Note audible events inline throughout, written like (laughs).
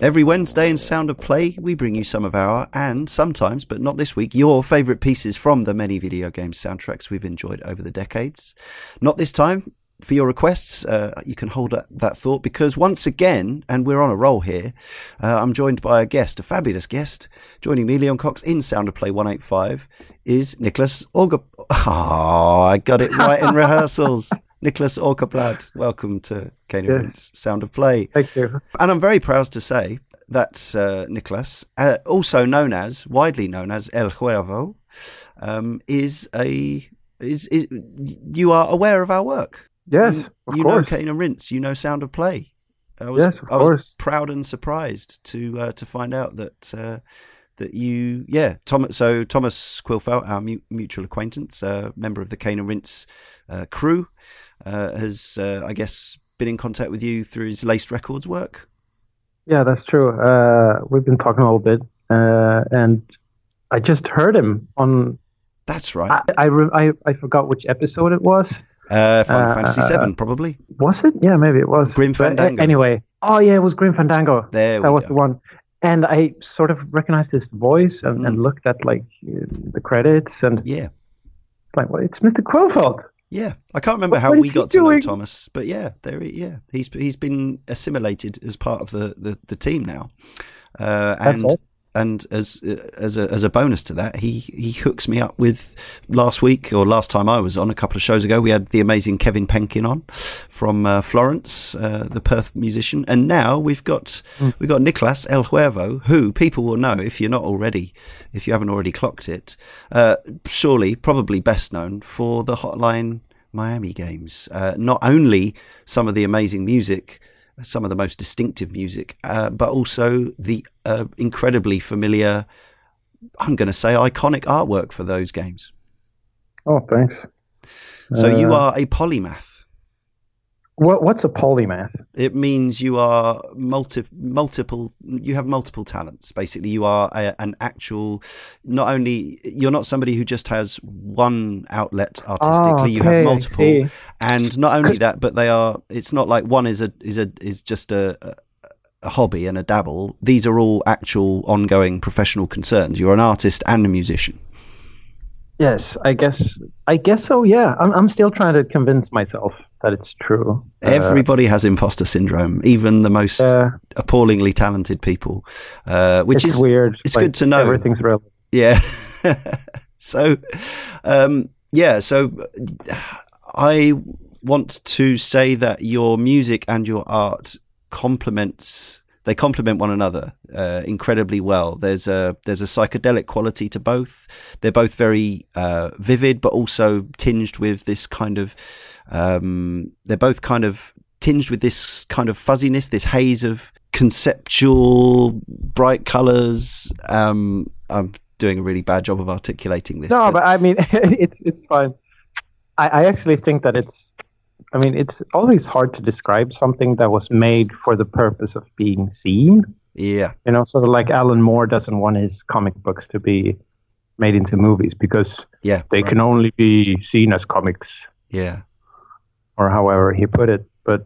Every Wednesday in Sound of Play, we bring you some of our, and sometimes, but not this week, your favourite pieces from the many video game soundtracks we've enjoyed over the decades. Not this time. For your requests, uh, you can hold that thought because once again, and we're on a roll here, uh, I'm joined by a guest, a fabulous guest. Joining me, Leon Cox, in Sound of Play 185 is Nicholas Orga. (laughs) Oh, I got it right in (laughs) rehearsals. Nicholas Åkerblad, (sighs) welcome to Cane yes. Sound of Play. Thank you. And I'm very proud to say that uh, Nicholas, uh, also known as, widely known as El Huervo, um, is a is, is you are aware of our work. Yes, you, you know Cane and Rinse. You know Sound of Play. I was, yes, of I was proud and surprised to uh, to find out that uh, that you, yeah, Thomas. So Thomas Quillfeldt, our mutual acquaintance, uh, member of the Cane and Rinse uh, crew, has, uh, I guess, been in contact with you through his Laced Records work. Yeah, that's true. Uh, we've been talking a little bit, uh, and I just heard him on. That's right. I I, re- I, I forgot which episode it was. Uh, Final Fantasy Seven, probably. Was it? Yeah, maybe it was. Grim Fandango. Anyway, oh yeah, it was Grim Fandango. There that was go. the one and I sort of recognized his voice and, mm. and looked at like the credits and yeah, like well, it's Mr. Quillfeldt. Yeah, I can't remember What- how what we got to know? Thomas, but yeah, there, he- yeah, he's he's been assimilated as part of the the, the team now, uh, That's and awesome. And as as a as a bonus to that, he he hooks me up with last week or last time I was on a couple of shows ago. We had the amazing Kevin Penkin on from uh, Florence, uh, the Perth musician, and now we've got we've got Nicolas El Huervo, who people will know if you're not already, if you haven't already clocked it. Uh, surely, probably best known for the Hotline Miami games. Uh, not only some of the amazing music some of the most distinctive music, uh, but also the uh, incredibly familiar, I'm going to say, iconic artwork for those games. Oh, thanks. So you Uh, are a polymath. What, what's a polymath? It means you are multi- multiple. You have multiple talents. Basically, you are a, an actual. Not only you're not somebody who just has one outlet artistically. you Ah, okay, I have multiple, and not only that, but they are. It's not like one is a is a is just a. a a hobby and a dabble. These are all actual, ongoing professional concerns. You're an artist and a musician. Yes, I guess. I guess so. Yeah, I'm. I'm still trying to convince myself that it's true. Uh, Everybody has imposter syndrome, even the most uh, appallingly talented people. Uh, which is weird. it's good to know. Everything's real. Yeah. (laughs) so, um, yeah. So, I want to say that your music and your art complements. They complement one another uh, incredibly well. There's a there's a psychedelic quality to both. They're both very uh, vivid, but also tinged with this kind of. Um, they're both kind of tinged with this kind of fuzziness, this haze of conceptual bright colors. Um, I'm doing a really bad job of articulating this. No, but I mean, (laughs) it's it's fine. I, I actually think that it's. I mean, it's always hard to describe something that was made for the purpose of being seen. yeah, You know, sort of like Alan Moore doesn't want his comic books to be made into movies because yeah, they right, can only be seen as comics, yeah, or however he put it. But,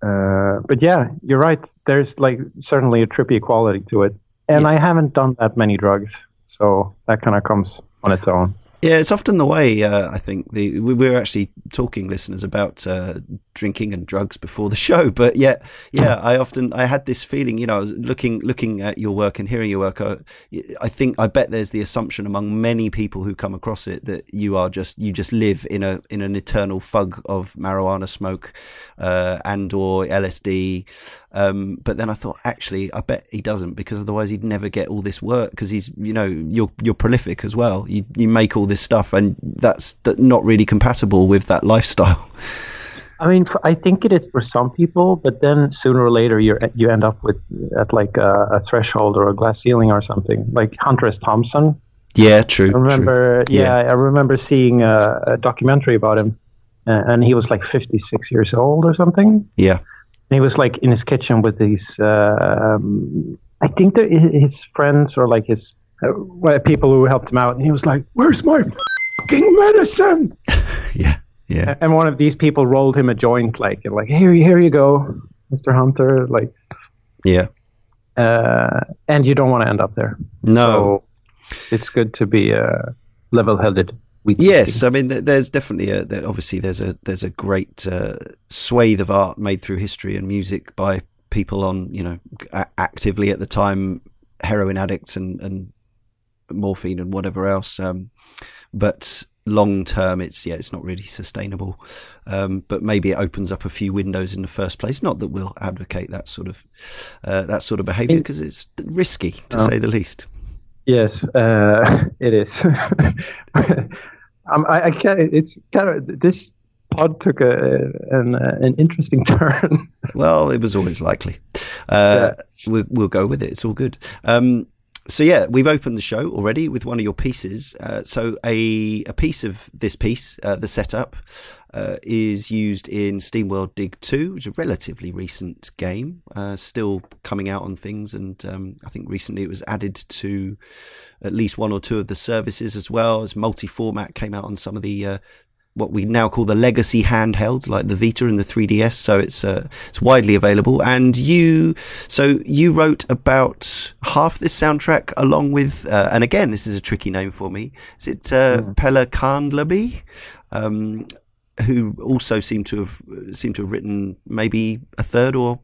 uh, but yeah, you're right. There's like certainly a trippy quality to it, and Yeah. I haven't done that many drugs, so that kind of comes on its own. Yeah. It's often the way. Uh, I think the we we were actually talking, listeners, about uh, drinking and drugs before the (laughs) show. But yeah, yeah. I often I had this feeling. You know, looking looking at your work and hearing your work. I, I think I bet there's the assumption among many people who come across it that you are just you just live in a in an eternal fug of marijuana smoke uh, and or LSD. Um, but then I thought, actually, I bet he doesn't because otherwise he'd never get all this work because he's, you know, you're you're prolific as well. You you make all this stuff, and that's not really compatible with that lifestyle. (laughs) I mean, I think it is for some people, but then sooner or later you you end up with at like a, a threshold or a glass ceiling or something. Like Hunter S. Thompson. yeah, true. I remember, Yeah. yeah. I remember seeing a, a documentary about him, uh, and he was like 56 years old or something. Yeah, And he was like in his kitchen with these. Uh, um, I think his friends or like his uh, people who helped him out, and he was like, "Where's my fucking medicine?" (laughs) yeah, yeah, and one of these people rolled him a joint, like, and like, here, here you go, Mister Hunter, like, yeah. uh, and you don't want to end up there. No. So it's good to be uh, level-headed. Yes. I mean, there's definitely a there, obviously there's a there's a great uh, swathe of art made through history and music by people on you know a- actively at the time heroin addicts and and morphine and whatever else. Um, but long term, it's yeah, it's not really sustainable. Um, but maybe it opens up a few windows in the first place. Not that we'll advocate that sort of uh, that sort of behaviour because it's risky to Oh. say the least. Yes, uh, (laughs) it is. (laughs) um, I, I can't, it's kind of this pod took a an, uh, an interesting (laughs) turn. Well, it was always likely. Uh, we'll, we'll go with it. It's all good. Um, so yeah, we've opened the show already with one of your pieces. Uh, so a a piece of this piece, uh, the setup, uh, is used in SteamWorld Dig Two, which is a relatively recent game, uh, still coming out on things, and um, I think recently it was added to at least one or two of the services as well as multi-format came out on some of the uh, what we now call the legacy handhelds, like the Vita and the 3DS. So it's uh, it's widely available. And you, so you wrote about half this soundtrack along with, uh, and again, this is a tricky name for me. Is it uh, Pelle Cahndlaby? Um, who also seemed to have seemed to have written maybe a third or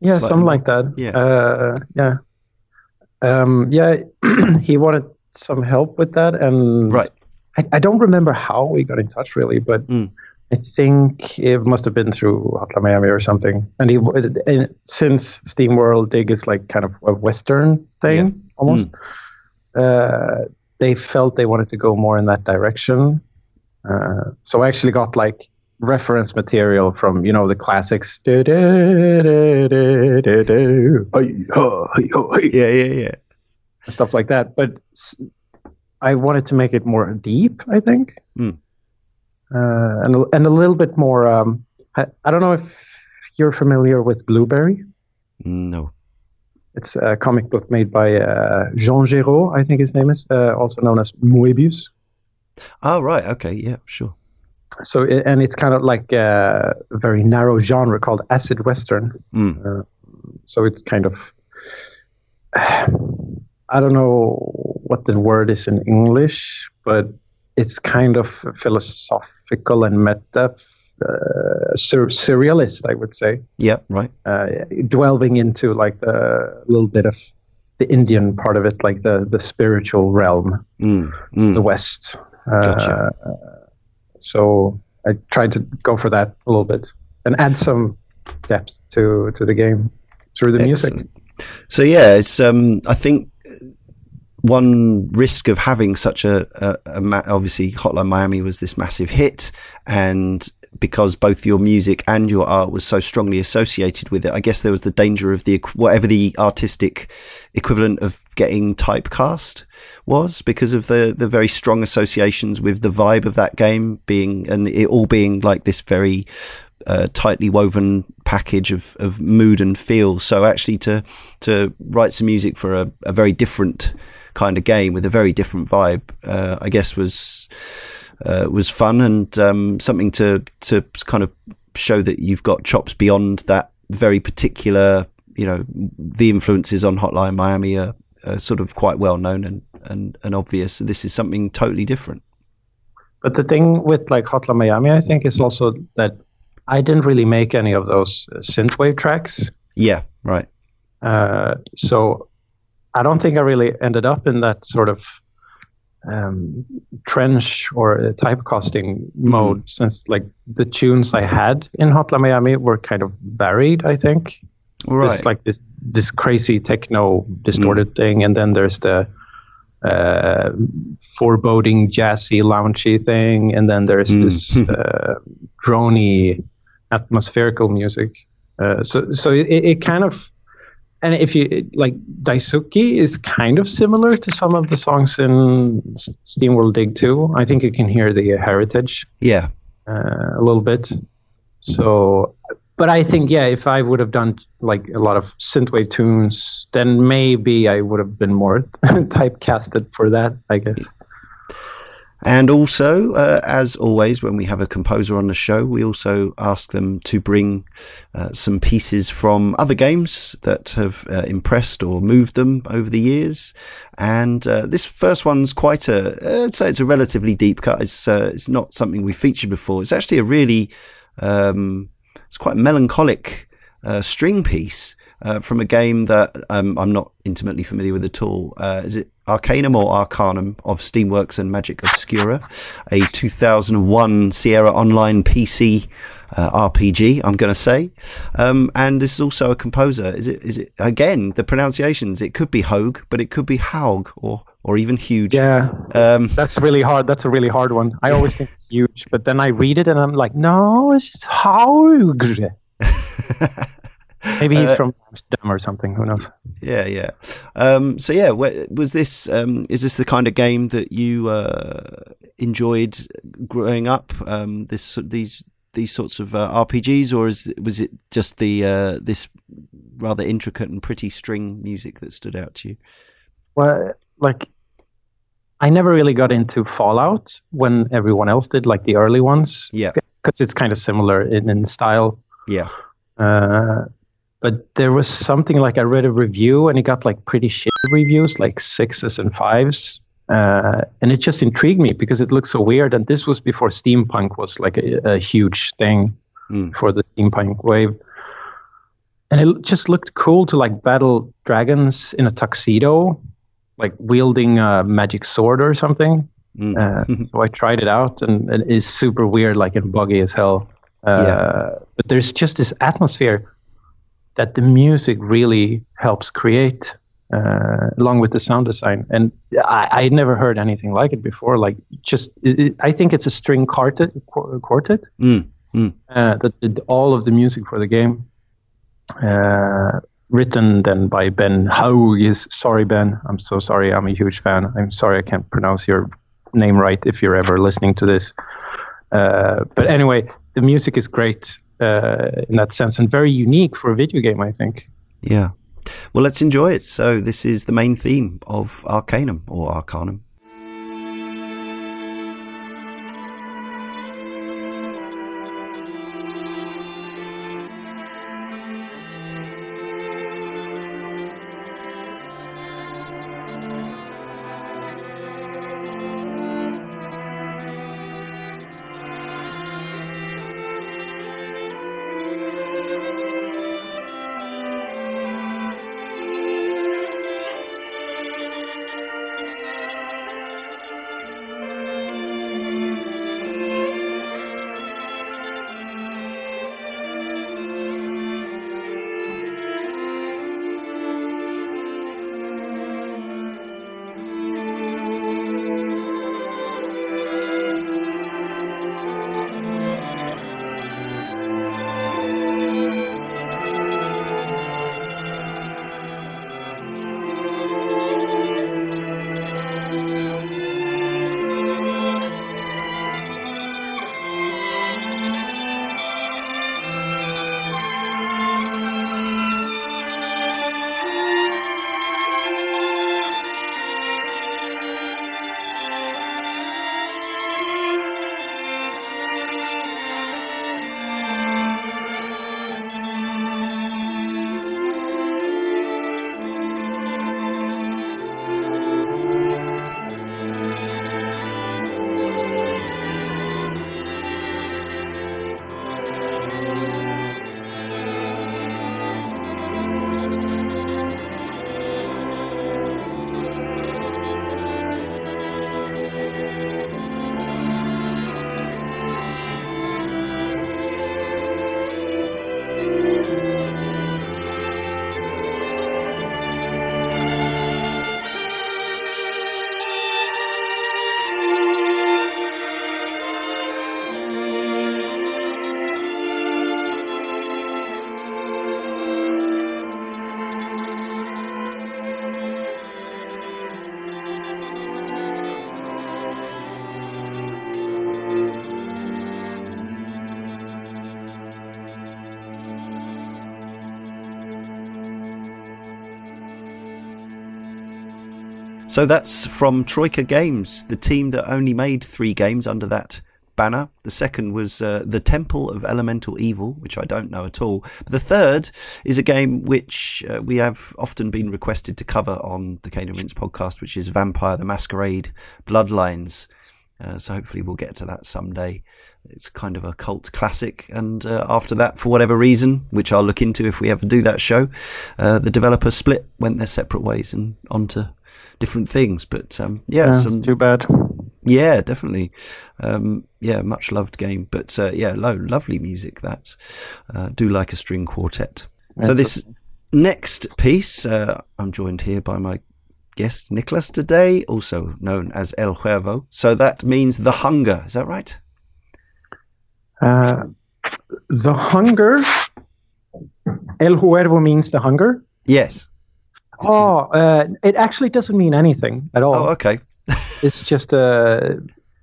yeah, something more. like that. Yeah. uh, yeah, um, yeah. (clears throat) he wanted some help with that, and right. I, I don't remember how we got in touch really, but Mm. I think it must have been through Hotline Miami or something. And he, and since SteamWorld Dig is like kind of a Western thing Yeah. Mm. almost, uh, they felt they wanted to go more in that direction. Uh, so I actually got like reference material from you know the classics. Yeah, yeah, yeah. stuff like that. But s- I wanted to make it more deep, I think, Mm. uh, and a- and a little bit more. Um, I, I don't know if you're familiar with Blueberry. No. It's a comic book made by uh, Jean Giraud, I think his name is, uh, also known as Moebius. Oh, right. Okay. Yeah, sure. So, and it's kind of like a very narrow genre called acid western. Mm. so it's kind of (sighs) I don't know what the word is in English, but it's kind of philosophical and meta, uh, sur- surrealist, I would say, Yeah, right. uh, delving into like the little bit of the Indian part of it, like the the spiritual realm, Mm. Mm. the West. Uh, Gotcha. So I tried to go for that a little bit and add some depth to to the game through the music. So yeah, it's um, I think one risk of having such a, a, a ma- obviously Hotline Miami was this massive hit, and because both your music and your art was so strongly associated with it, I guess there was the danger of the whatever the artistic equivalent of getting typecast was because of the the very strong associations with the vibe of that game being and it all being like this very uh, tightly woven package of, of mood and feel. So actually, to to write some music for a, a very different kind of game with a very different vibe, uh, I guess was uh, was fun and um, something to to kind of show that you've got chops beyond that very particular. You know, the influences on Hotline Miami are, are sort of quite well known and, and, and obvious. This is something totally different. But the thing with like Hotline Miami, I think, is also that I didn't really make any of those synthwave tracks. Yeah, right. Uh, so I don't think I really ended up in that sort of um, trench or uh, typecasting mode since like the tunes I had in Hotline Miami were kind of varied, I think. Right. There's like this this crazy techno distorted thing, and then there's the uh, foreboding jazzy loungy thing, and then there's Mm. this uh, drony atmospherical music. Uh, so so it, it kind of and if you like Daisuke is kind of similar to some of the songs in SteamWorld Dig 2. I think you can hear the heritage yeah. uh, a little bit. So, but I think yeah, if I would have done like a lot of synthwave tunes, then maybe I would have been more (laughs) typecasted for that. I guess. And also, uh, as always, when we have a composer on the show, we also ask them to bring uh, some pieces from other games that have uh, impressed or moved them over the years. And uh, this first one's quite a, I'd say it's a relatively deep cut. It's uh, it's not something we featured before. It's actually a really, um, it's quite a melancholic uh, string piece. Uh, from a game that um, I'm not intimately familiar with at all. Uh, is it Arcanum or Arcanum of Steamworks and Magick Obscura, a 2001 Sierra Online PC uh, RPG. I'm going to say, um, and this is also a composer. Is it? Is it again the pronunciations? It could be Hogue, but it could be Haug or or even Huge. Yeah, Um, that's really hard. That's a really hard one. I always think it's huge, but then I read it and I'm like, no, it's Haug. (laughs) Maybe he's Uh, from Amsterdam or something. Who knows? Yeah, yeah. Um, so yeah, was this um, is this the kind of game that you uh, enjoyed growing up? Um, this these these sorts of uh, RPGs, or is was it just the uh, this rather intricate and pretty string music that stood out to you? Well, like, I never really got into Fallout when everyone else did, like the early ones, Yeah, because it's kind of similar in, in style. yeah, Uh, but there was something like I read a review and it got like pretty shit reviews, like sixes and fives. uh, and it just intrigued me because it looked so weird. And this was before steampunk was like a, a huge thing Mm. for the steampunk wave. And it just looked cool to like battle dragons in a tuxedo, like wielding a magic sword or something. Mm. Uh, (laughs) so I tried it out, and it is super weird, like and buggy as hell. Uh, Yeah. But there's just this atmosphere that the music really helps create, uh, along with the sound design. And I I never heard anything like it before. Like just, it, it- I think it's a string quartet. qu- Quartet. Mm. Mm. Uh, that did all of the music for the game. Uh, written then by Ben Hauges. Sorry, Ben. I'm so sorry. I'm a huge fan. I'm sorry I can't pronounce your name right if you're ever listening to this. Uh, but anyway, the music is great uh, in that sense and very unique for a video game, I think. Yeah. Well, let's enjoy it. So, this is the main theme of Arcanum or Arcanum. So that's from Troika Games, the team that only made three games under that banner. The second was uh, The Temple of Elemental Evil, which I don't know at all. But the third is a game which uh, we have often been requested to cover on the Cane and Rinse podcast, which is Vampire the Masquerade Bloodlines. Uh, so hopefully we'll get to that someday. It's kind of a cult classic. And uh, after that, for whatever reason, which I'll look into if we ever do that show, uh, the developer split, went their separate ways and onto different things. But um, yeah, Yeah, some, it's too bad. yeah, definitely. Um, yeah, much loved game. But uh, yeah, lo- lovely music that. Uh, do like a string quartet. so That's this next piece, uh, I'm joined here by my guest Nicholas today, also known as El Huervo. So that means the hunger. Is that right? Uh, the hunger. El Huervo means the hunger. Yes. Oh, uh, it actually doesn't mean anything at all. Oh, okay. (laughs) It's just uh,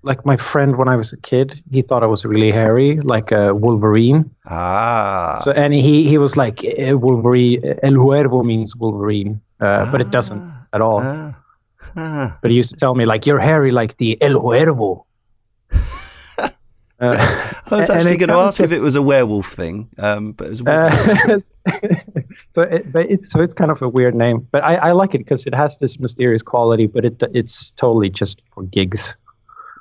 like my friend when I was a kid. He thought I was really hairy, like a Wolverine. Ah. So and he he was like eh, Wolverine. El Huervo means Wolverine, uh, but it doesn't at all. Ah. Ah. But he used to tell me like you're hairy like the El Huervo. Uh, (laughs) I was (laughs) and actually going to ask if it was a werewolf thing, um, but it was a Uh, So, it, but it's so it's kind of a weird name, but I, I like it because it has this mysterious quality, but it it's totally just for gigs.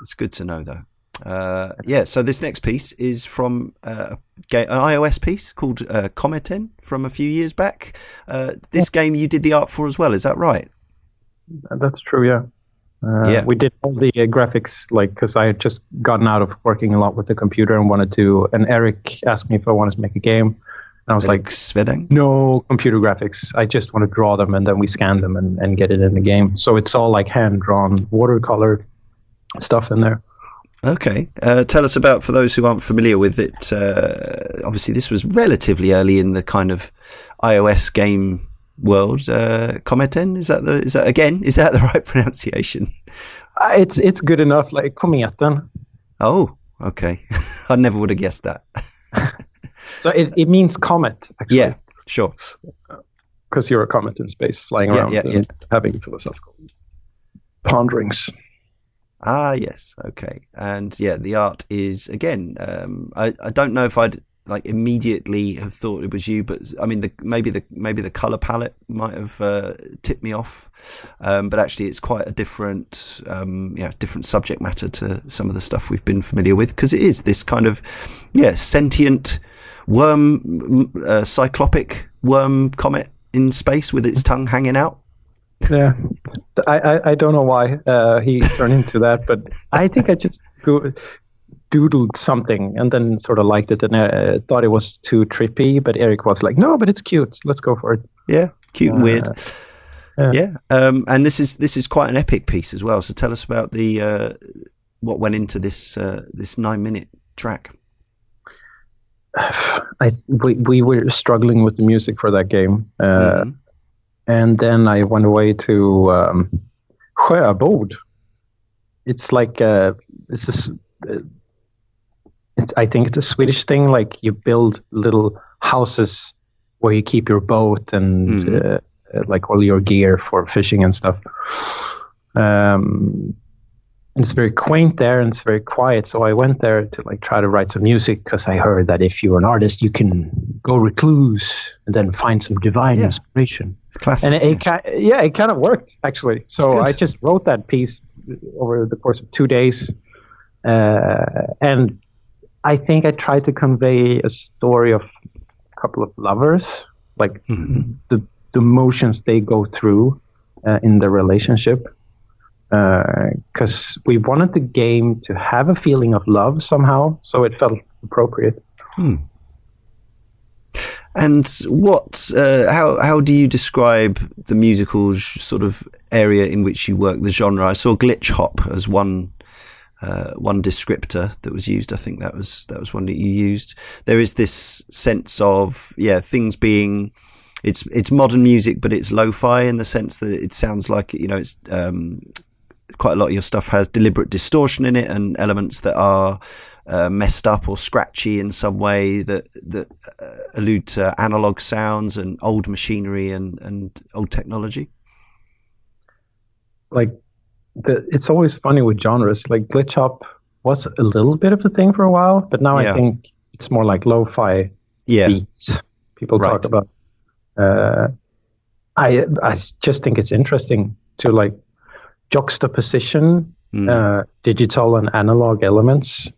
It's good to know, though. Uh, yeah, so this next piece is from uh, an iOS piece called uh, Kometen from a few years back. Uh, this yeah. game you did the art for as well, is that right? That's true, yeah. Uh, yeah. We did all the uh, graphics, like, because I had just gotten out of working a lot with the computer and wanted to. And Eric asked me if I wanted to make a game. And I was like, Svedeng? no computer graphics. I just want to draw them and then we scan them and, and get it in the game. So it's all like hand drawn watercolor stuff in there. Okay. Uh, tell us about, for those who aren't familiar with it, uh, obviously this was relatively early in the kind of iOS game world. Uh, Kometen, is that the, is that again, is that the (laughs) right pronunciation? Uh, it's, it's good enough, like Kometen. Oh, okay. (laughs) I never would have guessed that. (laughs) so it, it means comet, actually. Yeah, sure. Because you're a comet in space flying around yeah, yeah. having philosophical ponderings. Ah, yes. Okay. And yeah, the art is again. Um, I I don't know if I'd like immediately have thought it was you, but I mean, the maybe the maybe the color palette might have uh, tipped me off. Um, but actually, it's quite a different, um, yeah, different subject matter to some of the stuff we've been familiar with because it is this kind of, yeah, sentient worm, uh, cyclopic worm comet in space with its tongue hanging out yeah, I, I, I don't know why uh, he turned into that, but I think I just go, doodled something and then sort of liked it and uh, thought it was too trippy. But Eric was like, "No, but it's cute. Let's go for it." Yeah, cute and uh, weird. Yeah, yeah. Um, and this is this is quite an epic piece as well. So tell us about the uh, what went into this uh, this nine minute track. I we we were struggling with the music for that game. Uh, mm-hmm and then I went away to um, Sjöbod. It's like a, it's this, it's I think it's a Swedish thing. Like you build little houses where you keep your boat and mm. uh, like all your gear for fishing and stuff. Um, and it's very quaint there and it's very quiet. So I went there to like try to write some music because I heard that if you're an artist, you can go recluse and then find some divine yeah. inspiration. Classic. And it, it, yeah, it kind of worked actually. So Good. I just wrote that piece over the course of two days, uh, and I think I tried to convey a story of a couple of lovers, like mm-hmm. the the motions they go through uh, in the relationship because uh, we wanted the game to have a feeling of love somehow, so it felt appropriate. Hmm. And what? Uh, how how do you describe the musical sort of area in which you work? The genre. I saw glitch hop as one uh, one descriptor that was used. I think that was that was one that you used. There is this sense of yeah things being. It's it's modern music, but it's lo-fi in the sense that it sounds like you know it's um, quite a lot of your stuff has deliberate distortion in it and elements that are uh, messed up or scratchy in some way that that uh, allude to analog sounds and old machinery and and old technology. Like, the, it's always funny with genres. Like glitch hop was a little bit of a thing for a while, but now yeah. I think it's more like lo-fi yeah. beats people right. talk about. Uh, I I just think it's interesting to like juxtaposition mm. uh, digital and analog elements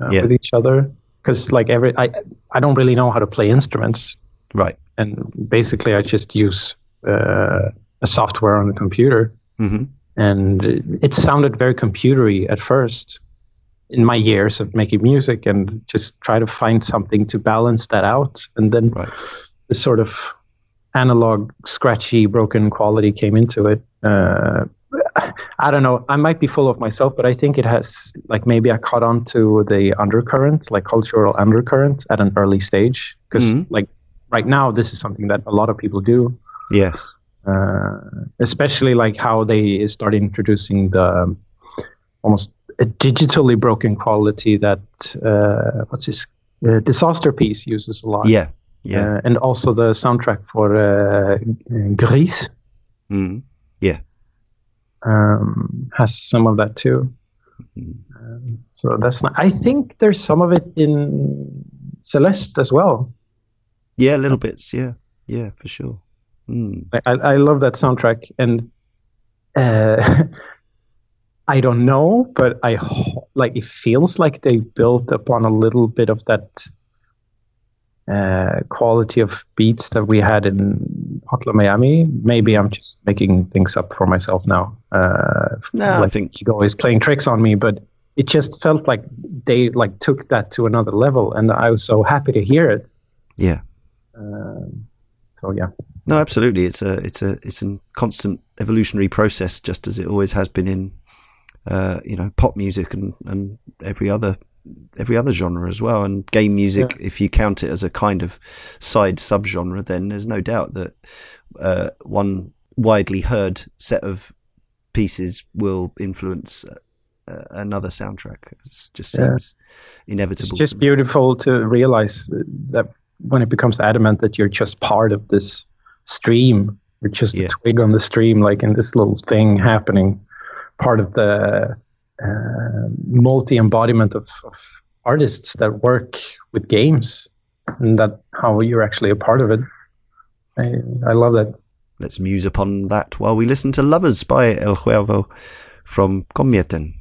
uh, yeah. with each other because like every I I don't really know how to play instruments right and basically I just use uh, a software on the computer mm-hmm. and it sounded very computery at first in my years of making music and just try to find something to balance that out and then right. the sort of analog scratchy broken quality came into it uh, I don't know. I might be full of myself, but I think it has like maybe I caught on to the undercurrent, like cultural undercurrent, at an early stage. Because mm-hmm. like right now, this is something that a lot of people do. Yeah. Uh, especially like how they start introducing the um, almost a digitally broken quality that uh, what's this uh, Disasterpeace uses a lot. Yeah. Yeah. Uh, and also the soundtrack for uh, Gris. Mm. Yeah um, has some of that too. Um, so that's not. I think there's some of it in Celeste as well. Yeah, little bits. Yeah, Yeah, for sure. Mm. I, I love that soundtrack, and uh, (laughs) I don't know, but I like it feels like they built upon a little bit of that uh, quality of beats that we had in Hotline Miami. Maybe I'm just making things up for myself now. Uh, no, like I think Hugo is playing tricks on me, but it just felt like they like took that to another level, and I was so happy to hear it. Yeah. Um, so yeah. No, absolutely. It's a it's a it's a constant evolutionary process, just as it always has been in uh, you know pop music and and every other every other genre as well. And game music, yeah. if you count it as a kind of side subgenre, then there's no doubt that uh, one widely heard set of pieces will influence uh, another soundtrack. It just seems yeah. inevitable. It's just beautiful to realize that when it becomes adamant that you're just part of this stream, you're just yeah. a twig on the stream, like in this little thing happening, part of the Uh, multi embodiment of, of artists that work with games, and that how you're actually a part of it. I, I love that. Let's muse upon that while we listen to Lovers by El Huervo from Kometen.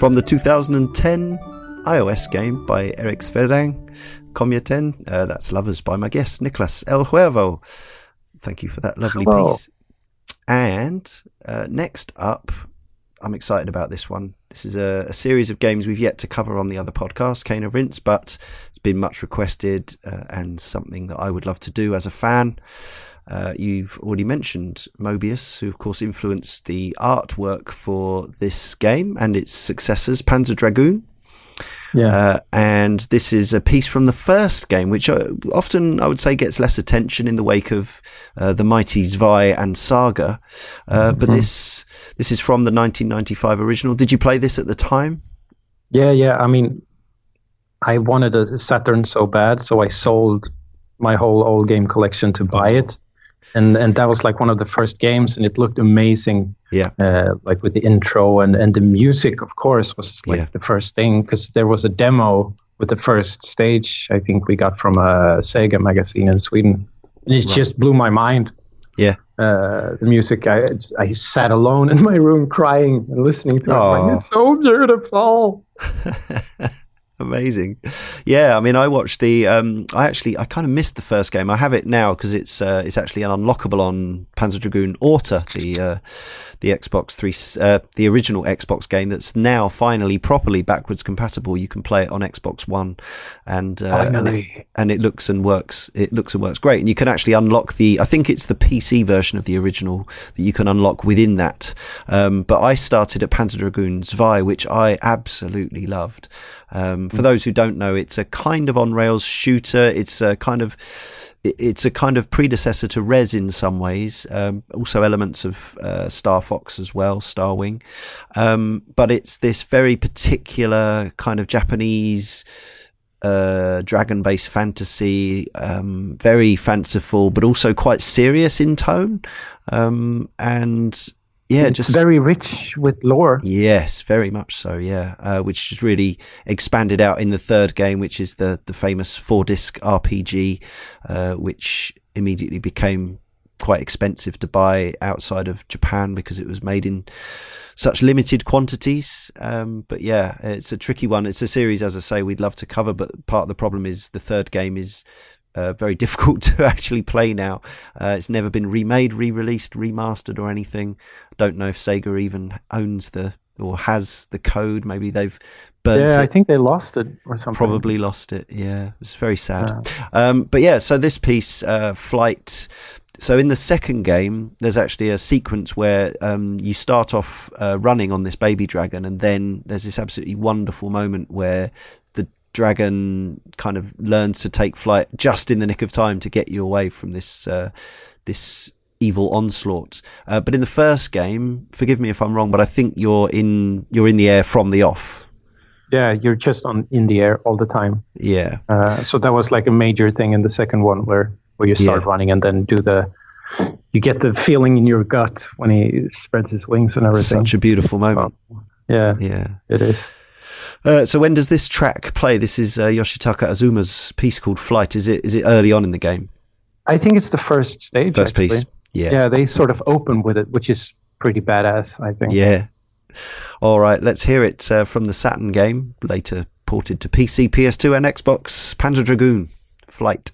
From the 2010 iOS game by Eric Svedäng, Kometen, uh, that's Lovers by my guest, Niklas El Huervo. Thank you for that lovely Hello. piece. And uh, next up, I'm excited about this one. This is a, a, series of games we've yet to cover on the other podcast, of Rinse, but it's been much requested uh, and something that I would love to do as a fan. Uh, you've already mentioned Moebius, who of course influenced the artwork for this game and its successors, Panzer Dragoon. Yeah. Uh, and this is a piece from the first game, which uh, often I would say gets less attention in the wake of uh, the mighty Zwei and Saga. Uh, but Mhm. this this is from the 1995 original. Did you play this at the time? Yeah, yeah. I mean, I wanted a Saturn so bad, so I sold my whole old game collection to buy it, and and that was like one of the first games, and it looked amazing. Yeah. Uh, like with the intro and and the music, of course, was like Yeah. the first thing because there was a demo with the first stage. I think we got from a Sega magazine in Sweden, and it Right. just blew my mind. Yeah. Uh, the music, I I sat alone in my room crying and listening to it. Aw. Like, it's so beautiful. (laughs) Amazing. Yeah, I mean, I watched the. Um, I actually, I kind of missed the first game. I have it now because it's uh, it's actually an unlockable on Panzer Dragoon Orta, the uh, the Xbox three, uh, the original Xbox game that's now finally properly backwards compatible. You can play it on Xbox One, and uh, and, it, Finally. and it looks and works. It looks and works great. And you can actually unlock the. I think it's the PC version of the original that you can unlock within that. Um, but I started at Panzer Dragoon Zwei, which I absolutely loved. Um, for those who don't know, it's a kind of on rails shooter. It's a kind of it's a kind of predecessor to Rez in some ways. Um, also elements of uh, Star Fox as well, Star Wing. Um, but it's this very particular kind of Japanese uh, dragon based fantasy, um, very fanciful, but also quite serious in tone. Um, and yeah, it's just very rich with lore. Yes, very much so. Yeah, uh, which is really expanded out in the third game, which is the the famous four disc RPG, uh, which immediately became quite expensive to buy outside of Japan because it was made in such limited quantities. Um, but yeah, it's a tricky one. It's a series, as I say, we'd love to cover, but part of the problem is the third game is uh, very (laughs) difficult to actually play now. Uh, it's never been remade, re-released, remastered, or anything. Don't know if Sega even owns the or has the code. Maybe they've burnt Yeah, I think they lost it or something. Probably lost it. Yeah, it's very sad. Yeah. Um, but yeah, so this piece, uh, flight. So in the second game, there's actually a sequence where um, you start off uh, running on this baby dragon, and then there's this absolutely wonderful moment where the dragon kind of learns to take flight just in the nick of time to get you away from this uh, this evil onslaught. Uh, but in the first game, forgive me if I'm wrong, but I think you're in you're in the air from the off. Yeah, you're just on in the air all the time. Yeah. Uh, so that was like a major thing in the second one where where you start Yeah. running and then do the you get the feeling in your gut when he spreads his wings and everything. Such a beautiful moment. yeah, Yeah. it is. Uh, so when does this track play? This is uh, Yoshitaka Azuma's piece called Flight. Is it is it early on in the game? I think it's the first stage. First actually. piece. Yeah. Yeah, they sort of open with it, which is pretty badass. I think. Yeah. All right, let's hear it uh, from the Saturn game, later ported to PC, PS2, and Xbox. Panzer Dragoon, Flight.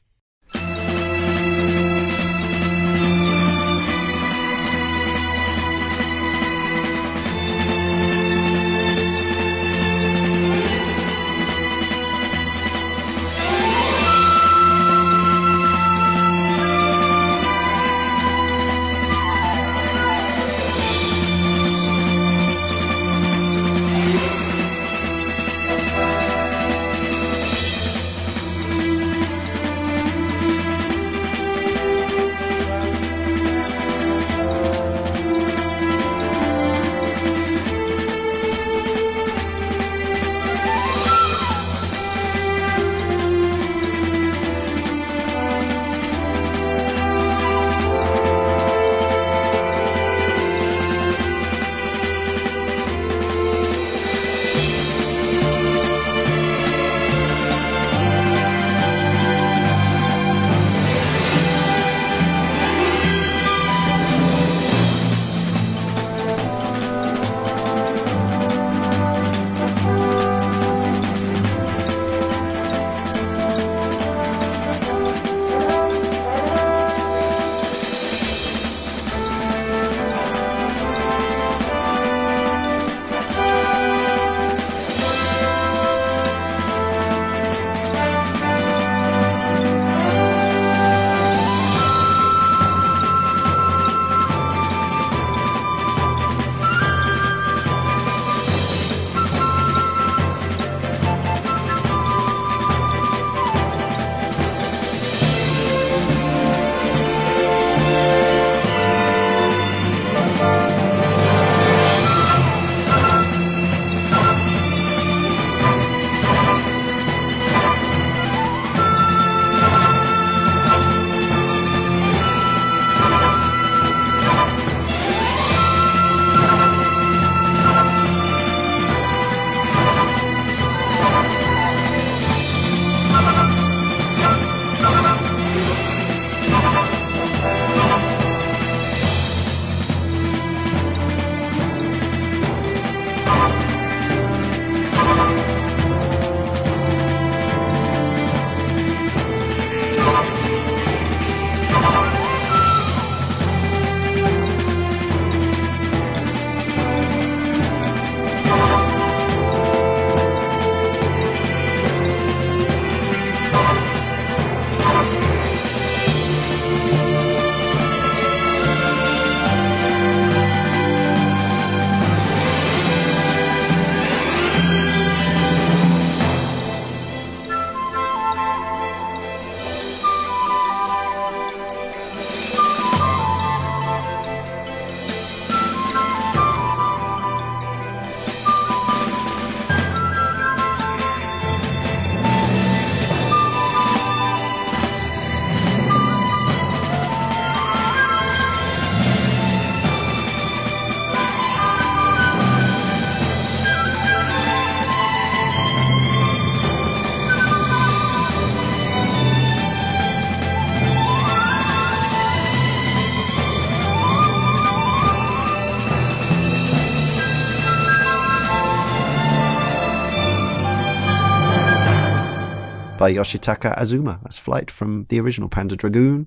By Yoshitaka Azuma. That's Flight from the original Panzer Dragoon,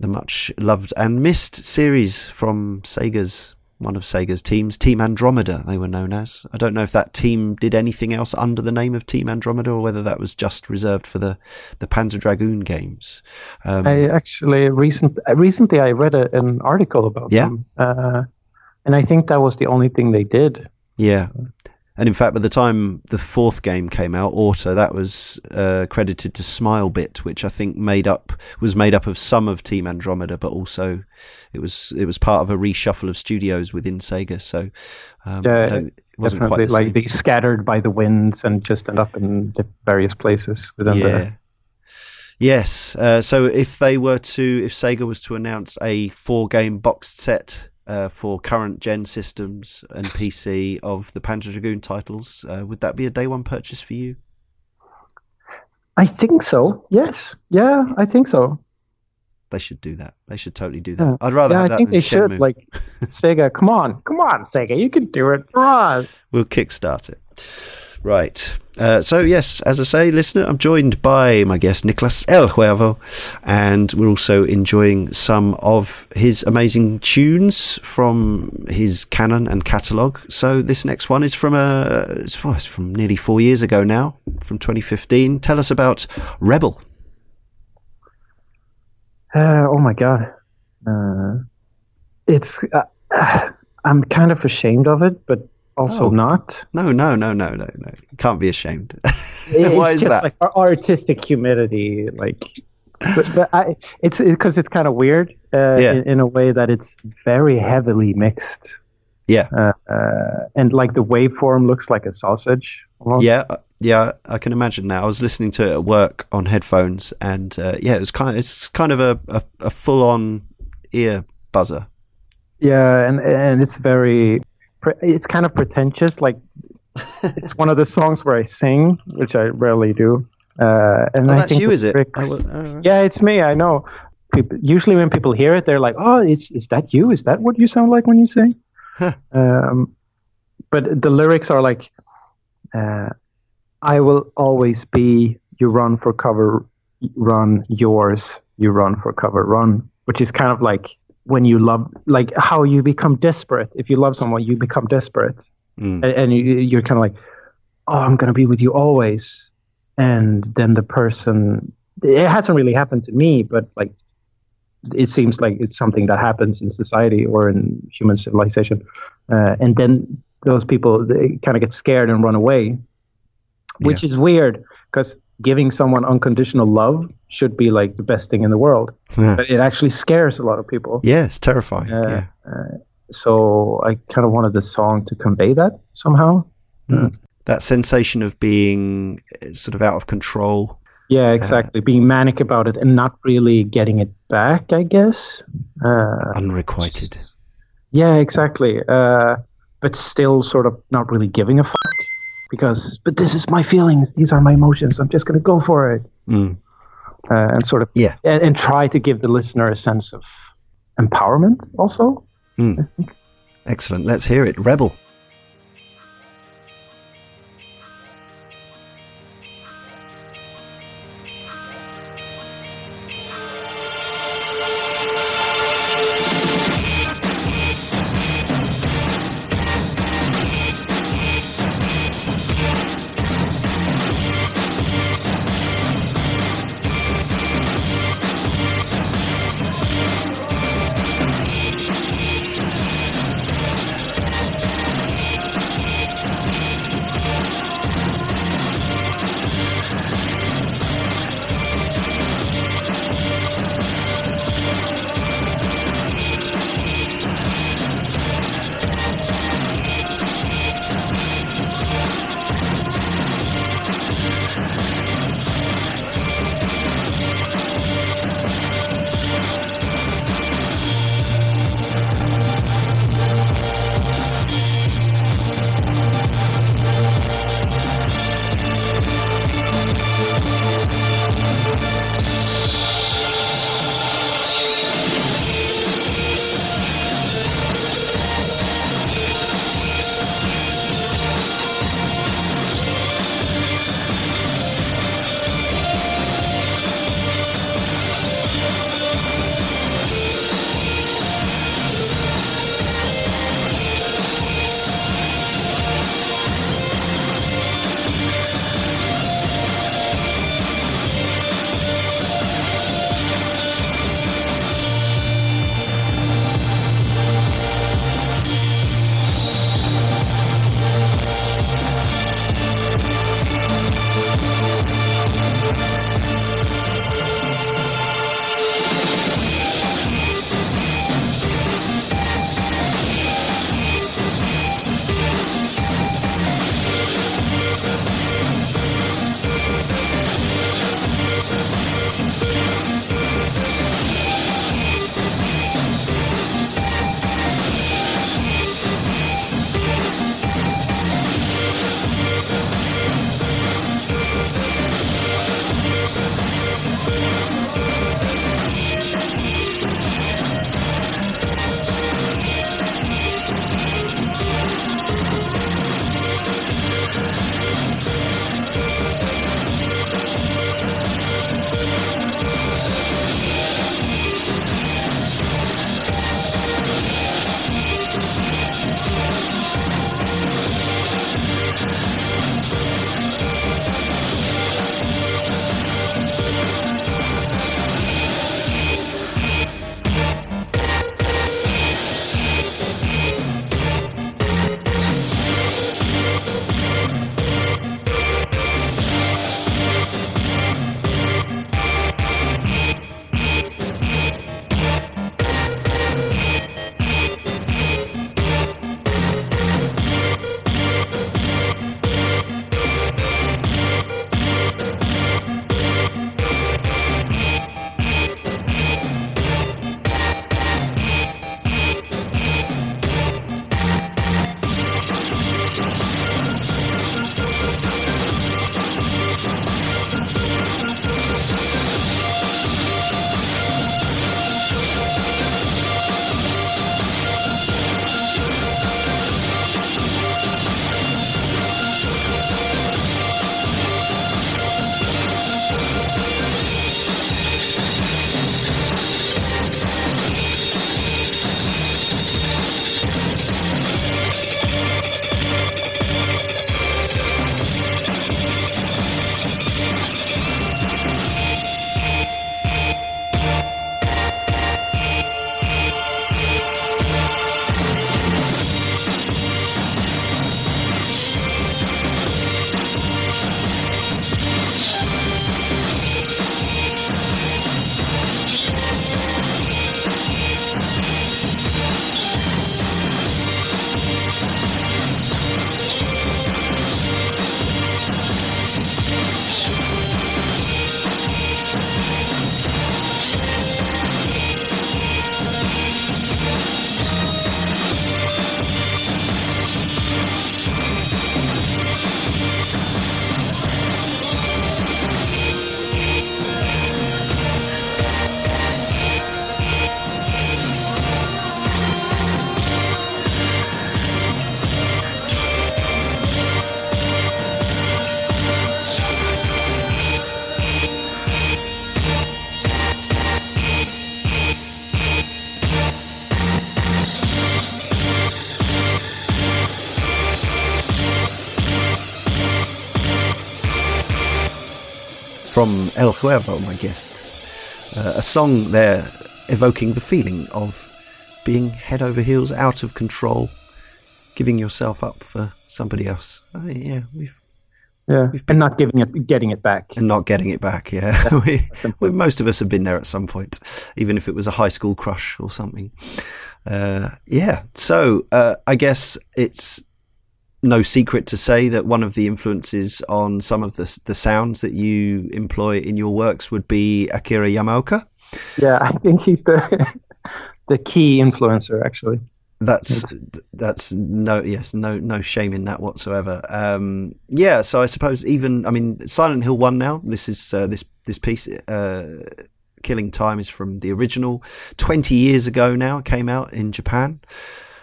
the much loved and missed series from Sega's one of Sega's teams, Team Andromeda, they were known as. I don't know if that team did anything else under the name of Team Andromeda or whether that was just reserved for the, the Panzer Dragoon games. Um, I actually recent, recently I read a, an article about yeah? them, uh, and I think that was the only thing they did. Yeah. And in fact, by the time the fourth game came out, Orta, that was uh, credited to Smilebit, which I think made up was made up of some of Team Andromeda, but also it was it was part of a reshuffle of studios within Sega. So um, yeah, it wasn't definitely the like they scattered by the winds and just end up in various places within yeah. the. Yes. Uh, so if they were to, if Sega was to announce a four game boxed set uh, for current gen systems and PC of the Panzer Dragoon titles. Uh, would that be a day one purchase for you? I think so. Yes. Yeah, I think so. They should do that. They should totally do that. Yeah. I'd rather. Yeah, I think they Shenmue. should. Like (laughs) Sega, come on, come on, Sega, you can do it for us. We'll kickstart it. Right. Uh, so, yes, as I say, listener, I'm joined by my guest, Niklas El Huervo, and we're also enjoying some of his amazing tunes from his canon and catalogue. So, this next one is from, a, well, it's from nearly four years ago now, from 2015. Tell us about Rebel. Uh, oh, my God. Uh, it's. Uh, (sighs) I'm kind of ashamed of it, but also oh. not. No, no, no, no, no, no. You can't be ashamed. (laughs) Why is that? Like artistic humidity, like. But, but I, it's because it, it's kind of weird uh, yeah. in, in, a way that it's very heavily mixed. Yeah. Uh, uh, and like the waveform looks like a sausage. Almost. Yeah, uh, yeah, I can imagine now. I was listening to it at work on headphones, and uh, yeah, it was kind. Of, it's kind of a, a, a full on ear buzzer. Yeah, and and it's very it's kind of pretentious. Like it's one of the songs where I sing, which I rarely do. Uh, and oh, I that's think you, is it? Yeah, it's me. I know. People, usually, when people hear it, they're like, "Oh, is is that you? Is that what you sound like when you sing?" Huh. Um, but the lyrics are like, uh, "I will always be. You run for cover, run yours. You run for cover, run." Which is kind of like when you love, like how you become desperate. If you love someone, you become desperate, mm. and, and you, are kind of like, "Oh, I'm gonna be with you always." And then the person, it hasn't really happened to me, but like, it seems like it's something that happens in society or in human civilization. Uh, and then those people they kind of get scared and run away, which yeah. is weird because giving someone unconditional love should be like the best thing in the world. Yeah. But it actually scares a lot of people. Yeah, it's terrifying. Uh, yeah. Uh, so I kind of wanted the song to convey that somehow. Mm. That sensation of being uh, sort of out of control. Yeah, exactly. Uh, being manic about it and not really getting it back, I guess. Uh, unrequited. Yeah, exactly. Uh, but still sort of not really giving a fuck because, but this is my feelings. These are my emotions. I'm just going to go for it. Mm. Uh, and sort of, yeah. And, and, try to give the listener a sense of empowerment also. Mm. Excellent. Let's hear it. Rebel. El Huervo, my guest. Uh, a song there evoking the feeling of being head over heels, out of control, giving yourself up for somebody else. Uh, yeah, we've yeah, we've been, and not giving it, getting it back, and not getting it back. Yeah, (laughs) we, we, most of us have been there at some point, even if it was a high school crush or something. Uh, yeah, so uh, I guess it's no secret to say that one of the influences on some of the the sounds that you employ in your works would be Akira Yamaoka. Yeah, I think he's the (laughs) the key influencer actually. That's that's no yes no no shame in that whatsoever. Um, yeah, so I suppose even I mean Silent Hill One now. This is uh, this this piece. Uh, Killing Time is from the original. Twenty years ago now, came out in Japan.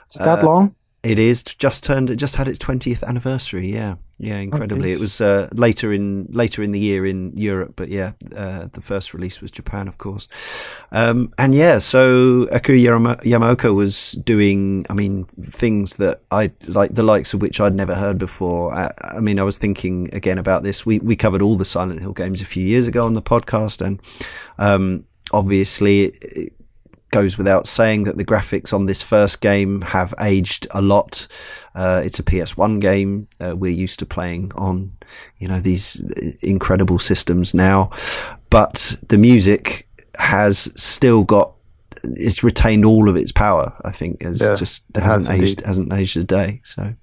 Is that uh, long? It is just turned. It just had its twentieth anniversary. Yeah, yeah, incredibly. Okay. It was uh, later in later in the year in Europe, but yeah, uh, the first release was Japan, of course. Um, and yeah, so Akira Yamaoka was doing, I mean, things that I like the likes of which I'd never heard before. I, I, mean, I was thinking again about this. We we covered all the Silent Hill games a few years ago on the podcast, and um, obviously. It, goes without saying that the graphics on this first game have aged a lot. Uh, it's a PS1 game. Uh, we're used to playing on, you know, these incredible systems now, but the music has still got it's retained all of its power. I think it's yeah, just it hasn't has aged hasn't aged a day. So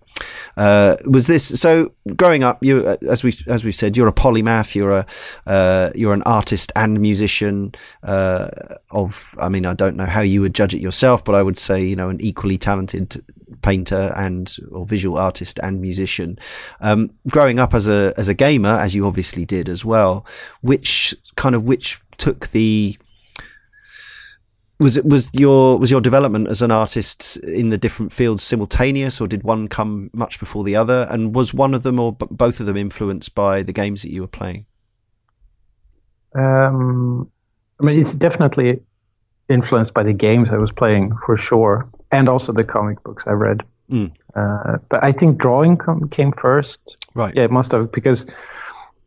uh, was this so? Growing up, you as we as we said, you're a polymath. You're a uh, you're an artist and musician. Uh, of I mean, I don't know how you would judge it yourself, but I would say you know an equally talented painter and or visual artist and musician. Um, growing up as a as a gamer, as you obviously did as well, which kind of which took the was it was your was your development as an artist in the different fields simultaneous, or did one come much before the other? And was one of them or b- both of them influenced by the games that you were playing? Um, I mean, it's definitely influenced by the games I was playing for sure, and also the comic books I read. Mm. Uh, but I think drawing com- came first. Right. Yeah, it must have because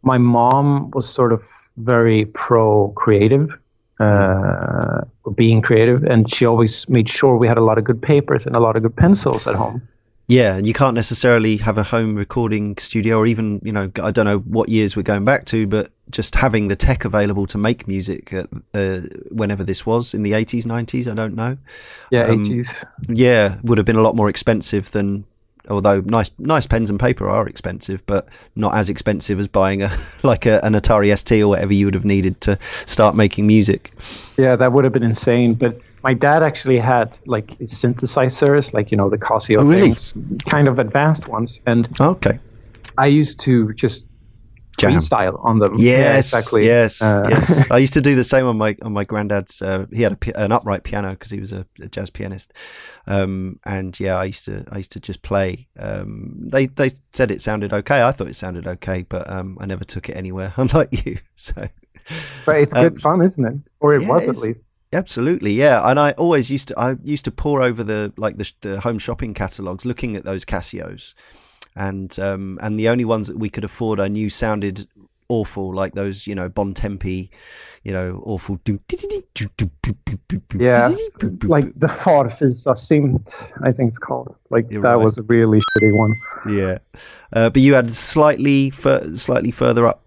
my mom was sort of very pro creative uh, being creative, and she always made sure we had a lot of good papers and a lot of good pencils at home. Yeah, and you can't necessarily have a home recording studio, or even you know, I don't know what years we're going back to, but just having the tech available to make music at, uh, whenever this was in the eighties, nineties, I don't know. Yeah, um, eighties. Yeah, would have been a lot more expensive than although nice nice pens and paper are expensive, but not as expensive as buying a (laughs) like a, an Atari ST or whatever you would have needed to start making music. Yeah, that would have been insane. But my dad actually had like synthesizers, like you know the Casio oh, really? things, kind of advanced ones, and okay. I used to just Jam. freestyle on them. Yes, yeah, exactly. Yes, uh, yes. (laughs) I used to do the same on my on my granddad's. Uh, he had a, an upright piano because he was a, a, jazz pianist, um, and yeah, I used to I used to just play. Um, they they said it sounded okay. I thought it sounded okay, but um, I never took it anywhere. (laughs) Unlike you, so. But it's good um, fun, isn't it? Or it yeah, was at least. Absolutely, yeah. And I always used to I used to pour over the like the, the home shopping catalogs, looking at those Casios and um, and the only ones that we could afford I knew sounded awful, like those you know Bontempi, you know awful. Yeah, like the Farfisa Synt, I think it's called. Like You're that right. was a really shitty one. Yeah, uh, but you had slightly fur- slightly further up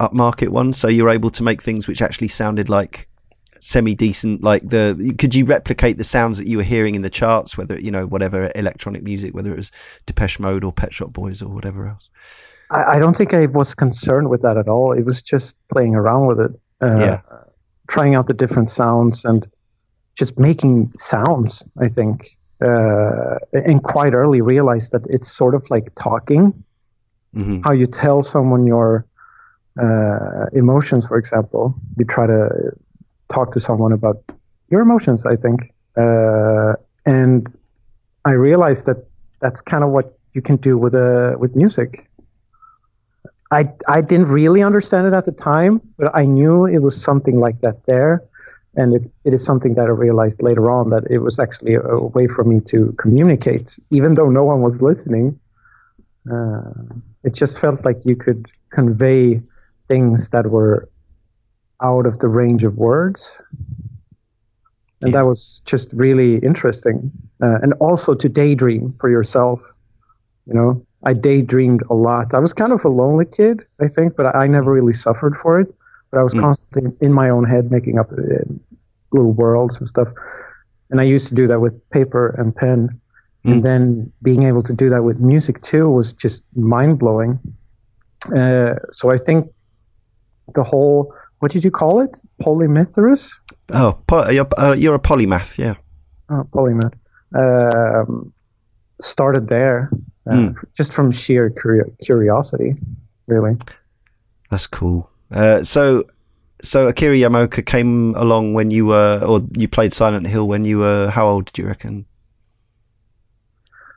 upmarket ones, so you're able to make things which actually sounded like semi decent like the could you replicate the sounds that you were hearing in the charts whether you know whatever electronic music whether it was depeche mode or pet shop boys or whatever else? I, I don't think i was concerned with that at all. It was just playing around with it uh, yeah. trying out the different sounds and just making sounds i think uh, and quite early realized that it's sort of like talking. Mm-hmm. how you tell someone your uh, emotions for example you try to talk to someone about your emotions, I think. Uh, and I realized that that's kind of what you can do with uh, with music. I I didn't really understand it at the time, but I knew it was something like that there, and it it is something that I realized later on that it was actually a, a way for me to communicate, even though no one was listening. Uh, it just felt like you could convey things that were out of the range of words. And Yeah. that was just really interesting. Uh, and also to daydream for yourself. You know, I daydreamed a lot. I was kind of a lonely kid, I think, but I never really suffered for it. But I was Mm. constantly in my own head making up uh, little worlds and stuff. And I used to do that with paper and pen. Mm. And then being able to do that with music too was just mind blowing. Uh, so I think the whole, what did you call it? Polymythorus? Oh, po- you're, uh, you're a polymath, yeah. Oh, polymath. Um, started there, uh, Mm. just from sheer curiosity, really. That's cool. Uh, so, so Akira Yamaoka came along when you were, or you played Silent Hill when you were. How old did you reckon?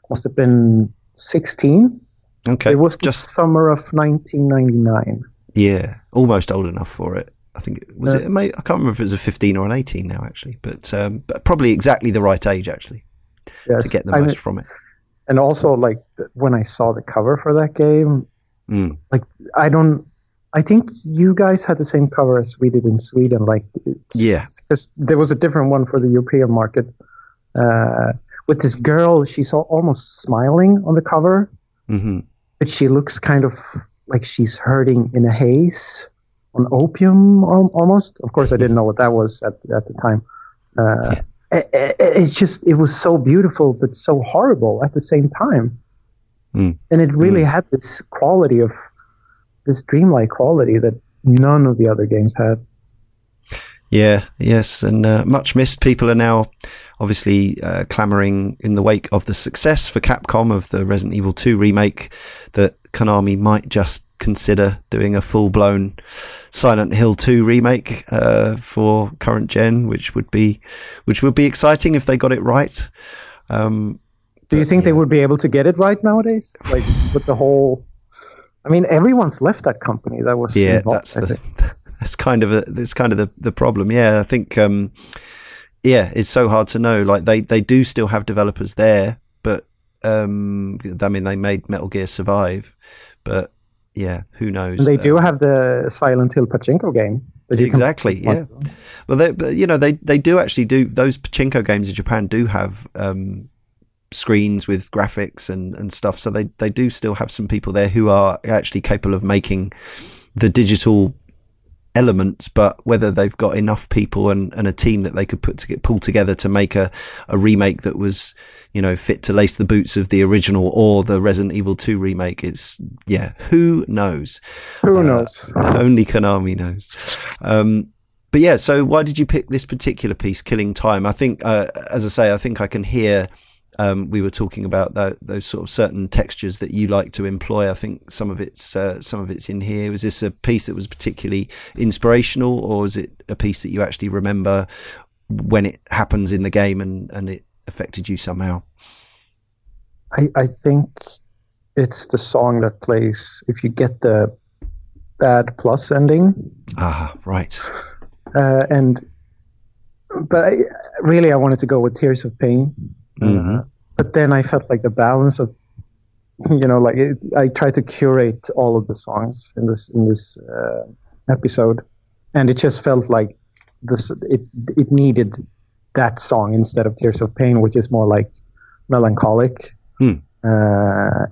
Must have been 16. Okay, it was the just summer of 1999. yeah, almost old enough for it. I think it was Yeah. it. May, I can't remember if it was a fifteen or an eighteen now, actually, but, um, but probably exactly the right age actually Yes. to get the I most mean- from it. and also, like, when I saw the cover for that game, Mm. I don't. I think you guys had the same cover as we did in Sweden. Like, it's, Yeah. just- there was a different one for the European market. Uh, with this girl, she's almost smiling on the cover, hmm but she looks kind of like she's hurting in a haze on opium almost. Of course, I didn't know what that was at at the time. Uh, it, it- it's just it was so beautiful, but so horrible at the same time. Mm. And it really had this quality of this dreamlike quality that none of the other games had. Yeah, yes, and uh, much missed. People are now obviously uh, clamoring in the wake of the success for Capcom of the Resident Evil 2 remake that Konami might just consider doing a full blown Silent Hill 2 remake uh, for current gen, which would be which would be exciting if they got it right. Um, Do you think they would be able to get it right nowadays? Like with the whole. I mean, everyone's left that company. That was yeah involved, that's the (laughs) that's kind of a, that's kind of the, the problem yeah i think um yeah it's so hard to know like they they do still have developers there um i mean they made metal gear survive but yeah who knows And they do Um, have the Silent Hill pachinko game. Exactly, yeah. well they but, you know they they do actually do those pachinko games in japan do have um screens with graphics and and stuff so they they do still have some people there who are actually capable of making the digital elements, but whether they've got enough people and, and a team that they could put to get pull together to make a, a remake that was, you know, fit to lace the boots of the original or the Resident Evil 2 remake, it's, yeah, who knows? Who Uh, knows? Only Konami knows. Um, but yeah, so why did you pick this particular piece, Killing Time? I think, uh, as I say, I think I can hear. Um, we were talking about tho- those sort of certain textures that you like to employ. I think some of it's uh, some of it's in here. Was this a piece that was particularly inspirational, or is it a piece that you actually remember when it happens in the game and, and it affected you somehow? I, I think it's the song that plays if you get the bad plus ending. Ah, right. Uh, and but I, really, I wanted to go with Tears of Pain. Mhm. Uh, but then I felt like the balance of, you know, like it, I tried to curate all of the songs in this in this uh, episode, and it just felt like this. It it needed that song instead of Tears of Pain, which is more like melancholic. Hmm. Uh,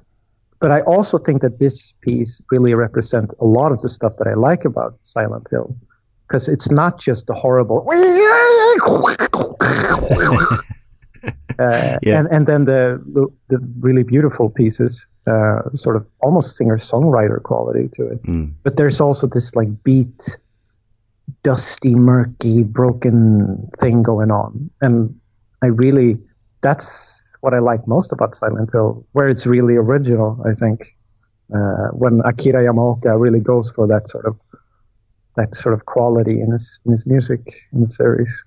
but I also think that this piece really represents a lot of the stuff that I like about Silent Hill, because it's not just the horrible. (laughs) (laughs) (laughs) Uh, Yeah. and and then the the, really beautiful pieces, uh, sort of almost singer songwriter quality to it. Mm. But there's also this like beat, dusty, murky, broken thing going on, and I really that's what I like most about Silent Hill, where it's really original. I think uh, when Akira Yamaoka really goes for that sort of that sort of quality in his in his music in the series.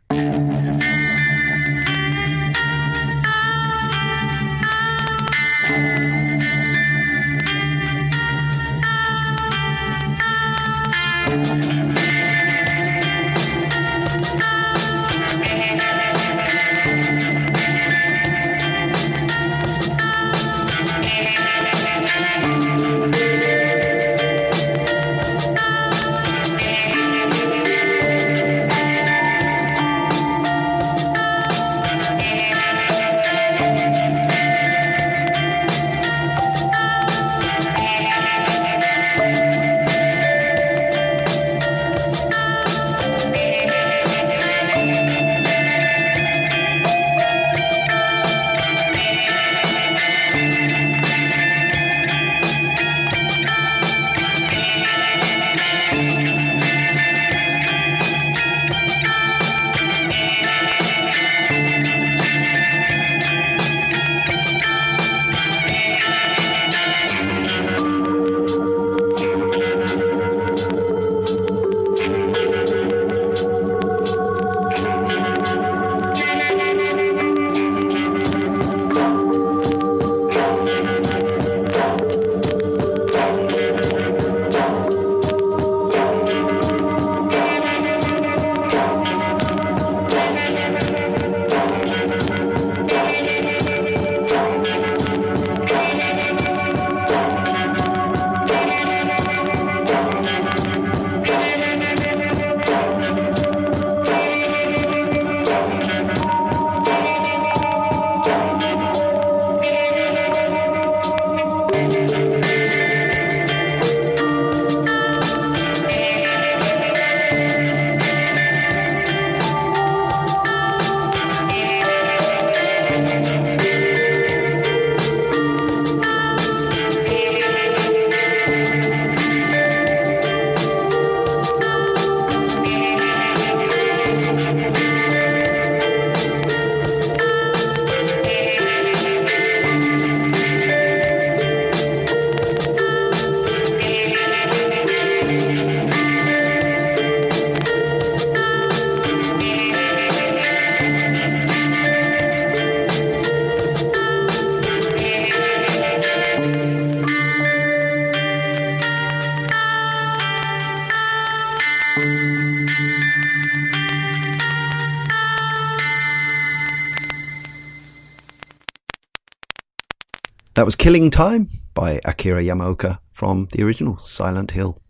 Killing Time by Akira Yamaoka from the original Silent Hill.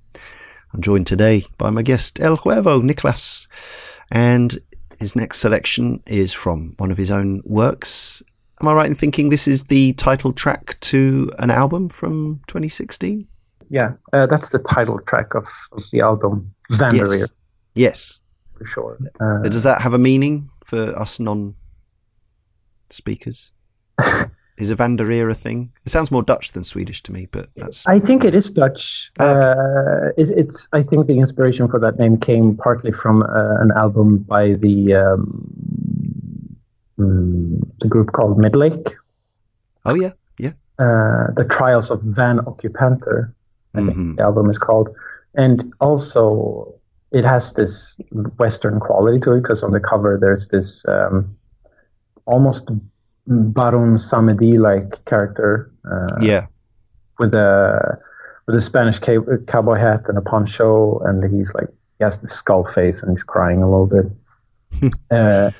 I'm joined today by my guest El Huervo, Niklas, and his next selection is from one of his own works. Am I right in thinking this is the title track to an album from 2016? Yeah, uh, that's the title track of, of the album, Vandereer. Yes. yes. For sure. Uh, Does that have a meaning for us non speakers? (laughs) is a Vandereer a thing? It sounds more Dutch than Swedish to me, but that's. I think it is Dutch. Ah, okay. Uh, it's, it's. I think the inspiration for that name came partly from uh, an album by the um, mm, the group called Midlake. Oh yeah, yeah. Uh, the Trials of Van Occupanther, I think Mhm. the album is called, and also it has this Western quality to it because on the cover there's this um, almost Baron Samedi like character. Uh, Yeah. with a with a Spanish ca- cowboy hat and a poncho, and he's like he has this skull face and he's crying a little bit. (laughs) uh,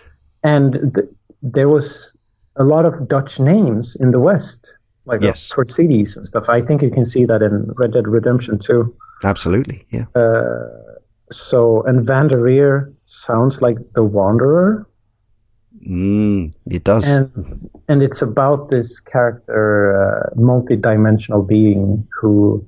and th- there was a lot of Dutch names in the West, like Yes. for cities and stuff. I think you can see that in Red Dead Redemption too. Absolutely, yeah. Uh, so and Vandereer sounds like the Wanderer, Mm, it does. and and it's about this character, uh, multi-dimensional being who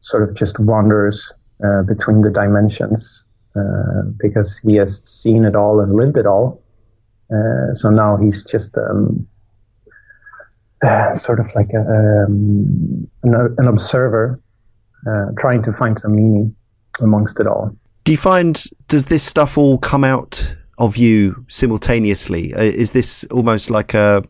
sort of just wanders uh, between the dimensions uh, because he has seen it all and lived it all. Uh, so now he's just um, uh, (sighs) sort of like a, um, an, an observer, uh, trying to find some meaning amongst it all. Do you find does this stuff all come out of you simultaneously? Uh, Is this almost like a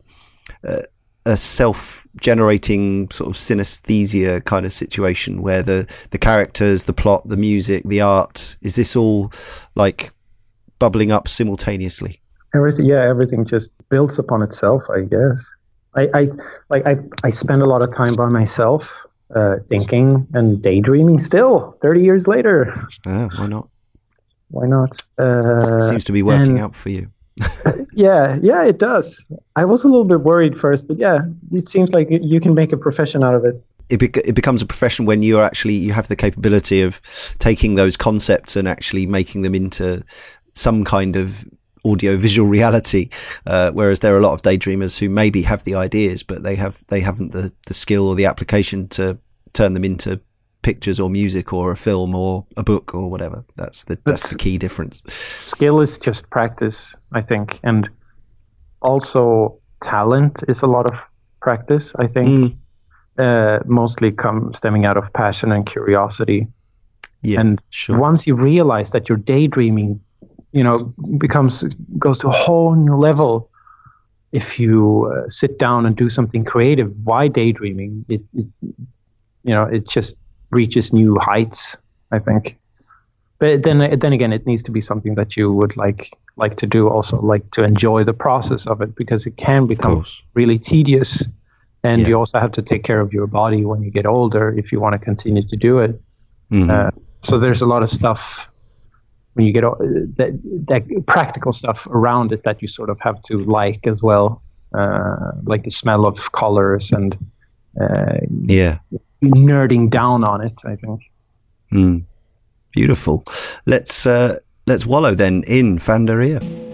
a, a self-generating sort of synesthesia kind of situation where the the characters, the plot, the music, the art is this all like bubbling up simultaneously? Everything, yeah, everything just builds upon itself, I guess. I, I like I, I spend a lot of time by myself, uh, thinking and daydreaming. Still, thirty years later, Oh, why not? Why not? Uh, Seems to be working and- out for you. (laughs) yeah, yeah, it does. I was a little bit worried first, but yeah, it seems like you can make a profession out of it. it, bec- it becomes a profession when you're actually you have the capability of taking those concepts and actually making them into some kind of audio visual (laughs) reality uh, whereas there are a lot of daydreamers who maybe have the ideas but they have they haven't the, the skill or the application to turn them into pictures or music or a film or a book or whatever that's the that's the key difference skill is just practice, I think, and also talent is a lot of practice. I think, Mm. uh, mostly come stemming out of passion and curiosity. yeah And sure once you realize that your daydreaming, you know, becomes goes to a whole new level. If you uh, sit down and do something creative, why daydreaming? It, it, you know, it just reaches new heights. I think. But then, then again, it needs to be something that you would like like to do. Also, like to enjoy the process of it because it can become really tedious, and Yeah. you also have to take care of your body when you get older if you want to continue to do it. Mhm. Uh, so there's a lot of stuff when you get o- that, that practical stuff around it that you sort of have to like as well, uh, like the smell of colors and uh, yeah nerding down on it. I think. Mm. Beautiful. Let's uh, let's wallow then in Vandereer.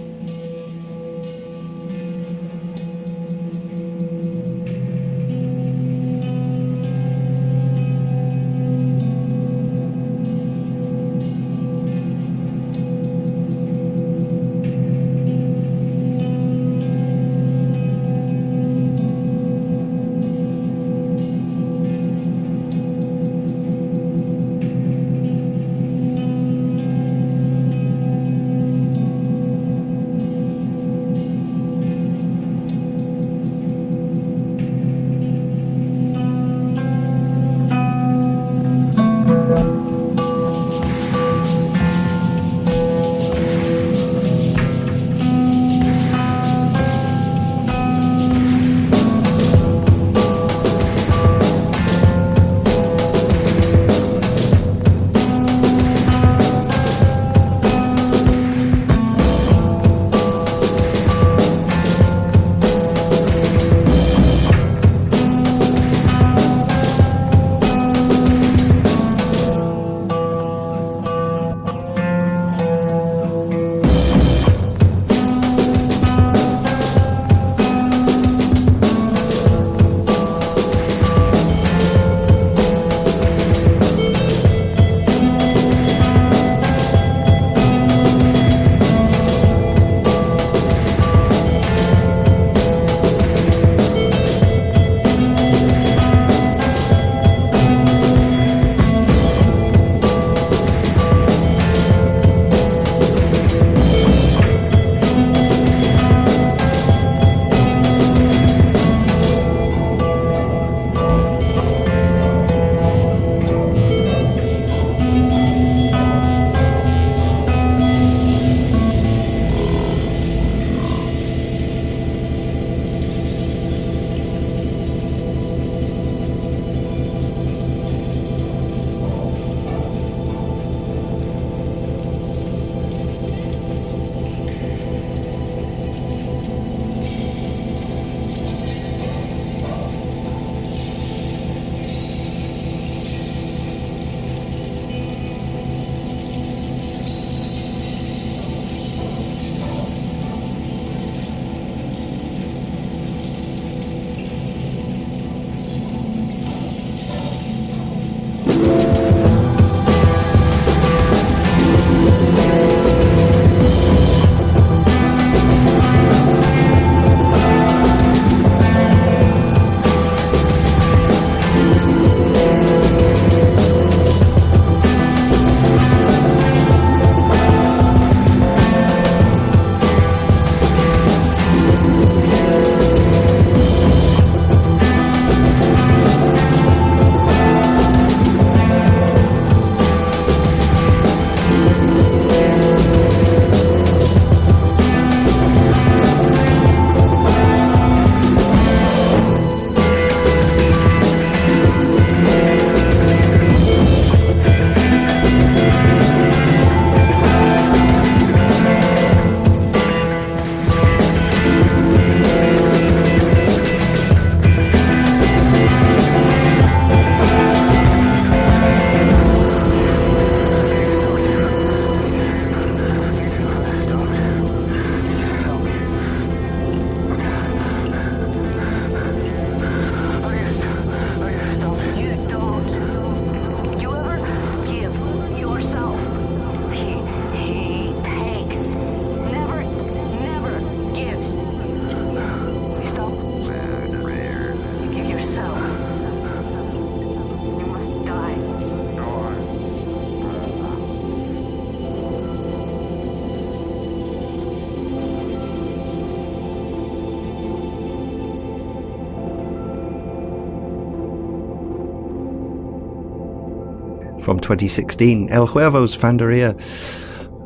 From 2016, El Huervo's Vandereer.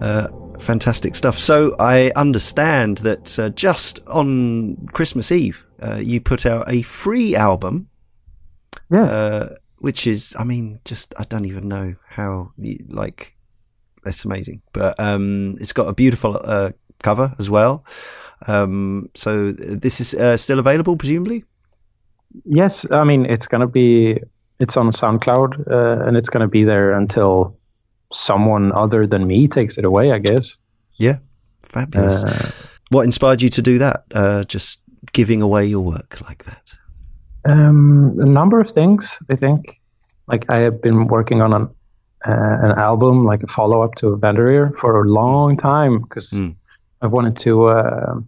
Uh, fantastic stuff. So I understand that uh, just on Christmas Eve, uh, you put out a free album. Yeah. Uh, which is, I mean, just I don't even know how like that's amazing. But um, it's got a beautiful uh, cover as well. Um, so this is uh, still available, presumably. Yes, I mean it's gonna be it's on SoundCloud uh, and it's gonna be there until someone other than me takes it away. I guess. Yeah, fabulous. Uh, what inspired you to do that? Uh, just giving away your work like that. Um, a number of things, I think. Like I have been working on an uh, an album, like a follow up to Vandereer, for a long time because mm. I wanted to.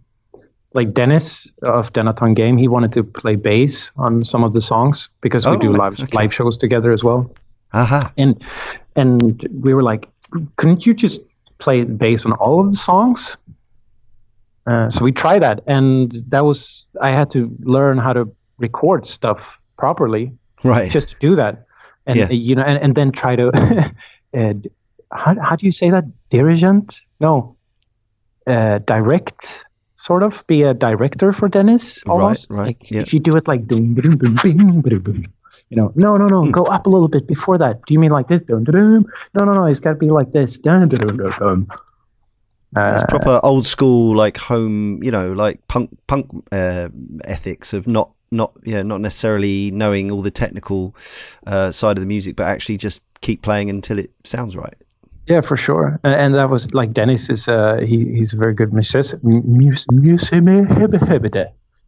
Like Dennis of Dennaton Game, he wanted to play bass on some of the songs because we oh, do live okay. live shows together as well. Uh-huh. And and we were like, couldn't you just play bass on all of the songs? Uh, so we tried that, and that was I had to learn how to record stuff properly, right? Just to do that, and yeah. you know, and, and then try to. (laughs) uh, how, how do you say that? Dirigent? No. Uh, direct, sort of. Be a director for Dennis, almost. Right, right. Like yeah. If you do it like boom, boom, boom, boom, boom, boom, you know, no, no, no, mm. go up a little bit before that. Do you mean like this? Dun, dun, dun. No, no, no, it's got to be like this. Dun, dun, dun, dun. Uh, it's proper old school, like home, you know, like punk punk uh, ethics of not not yeah not necessarily knowing all the technical uh, side of the music, but actually just keep playing until it sounds right. Yeah, for sure. And, and that was like Dennis is uh, he he's a very good musician.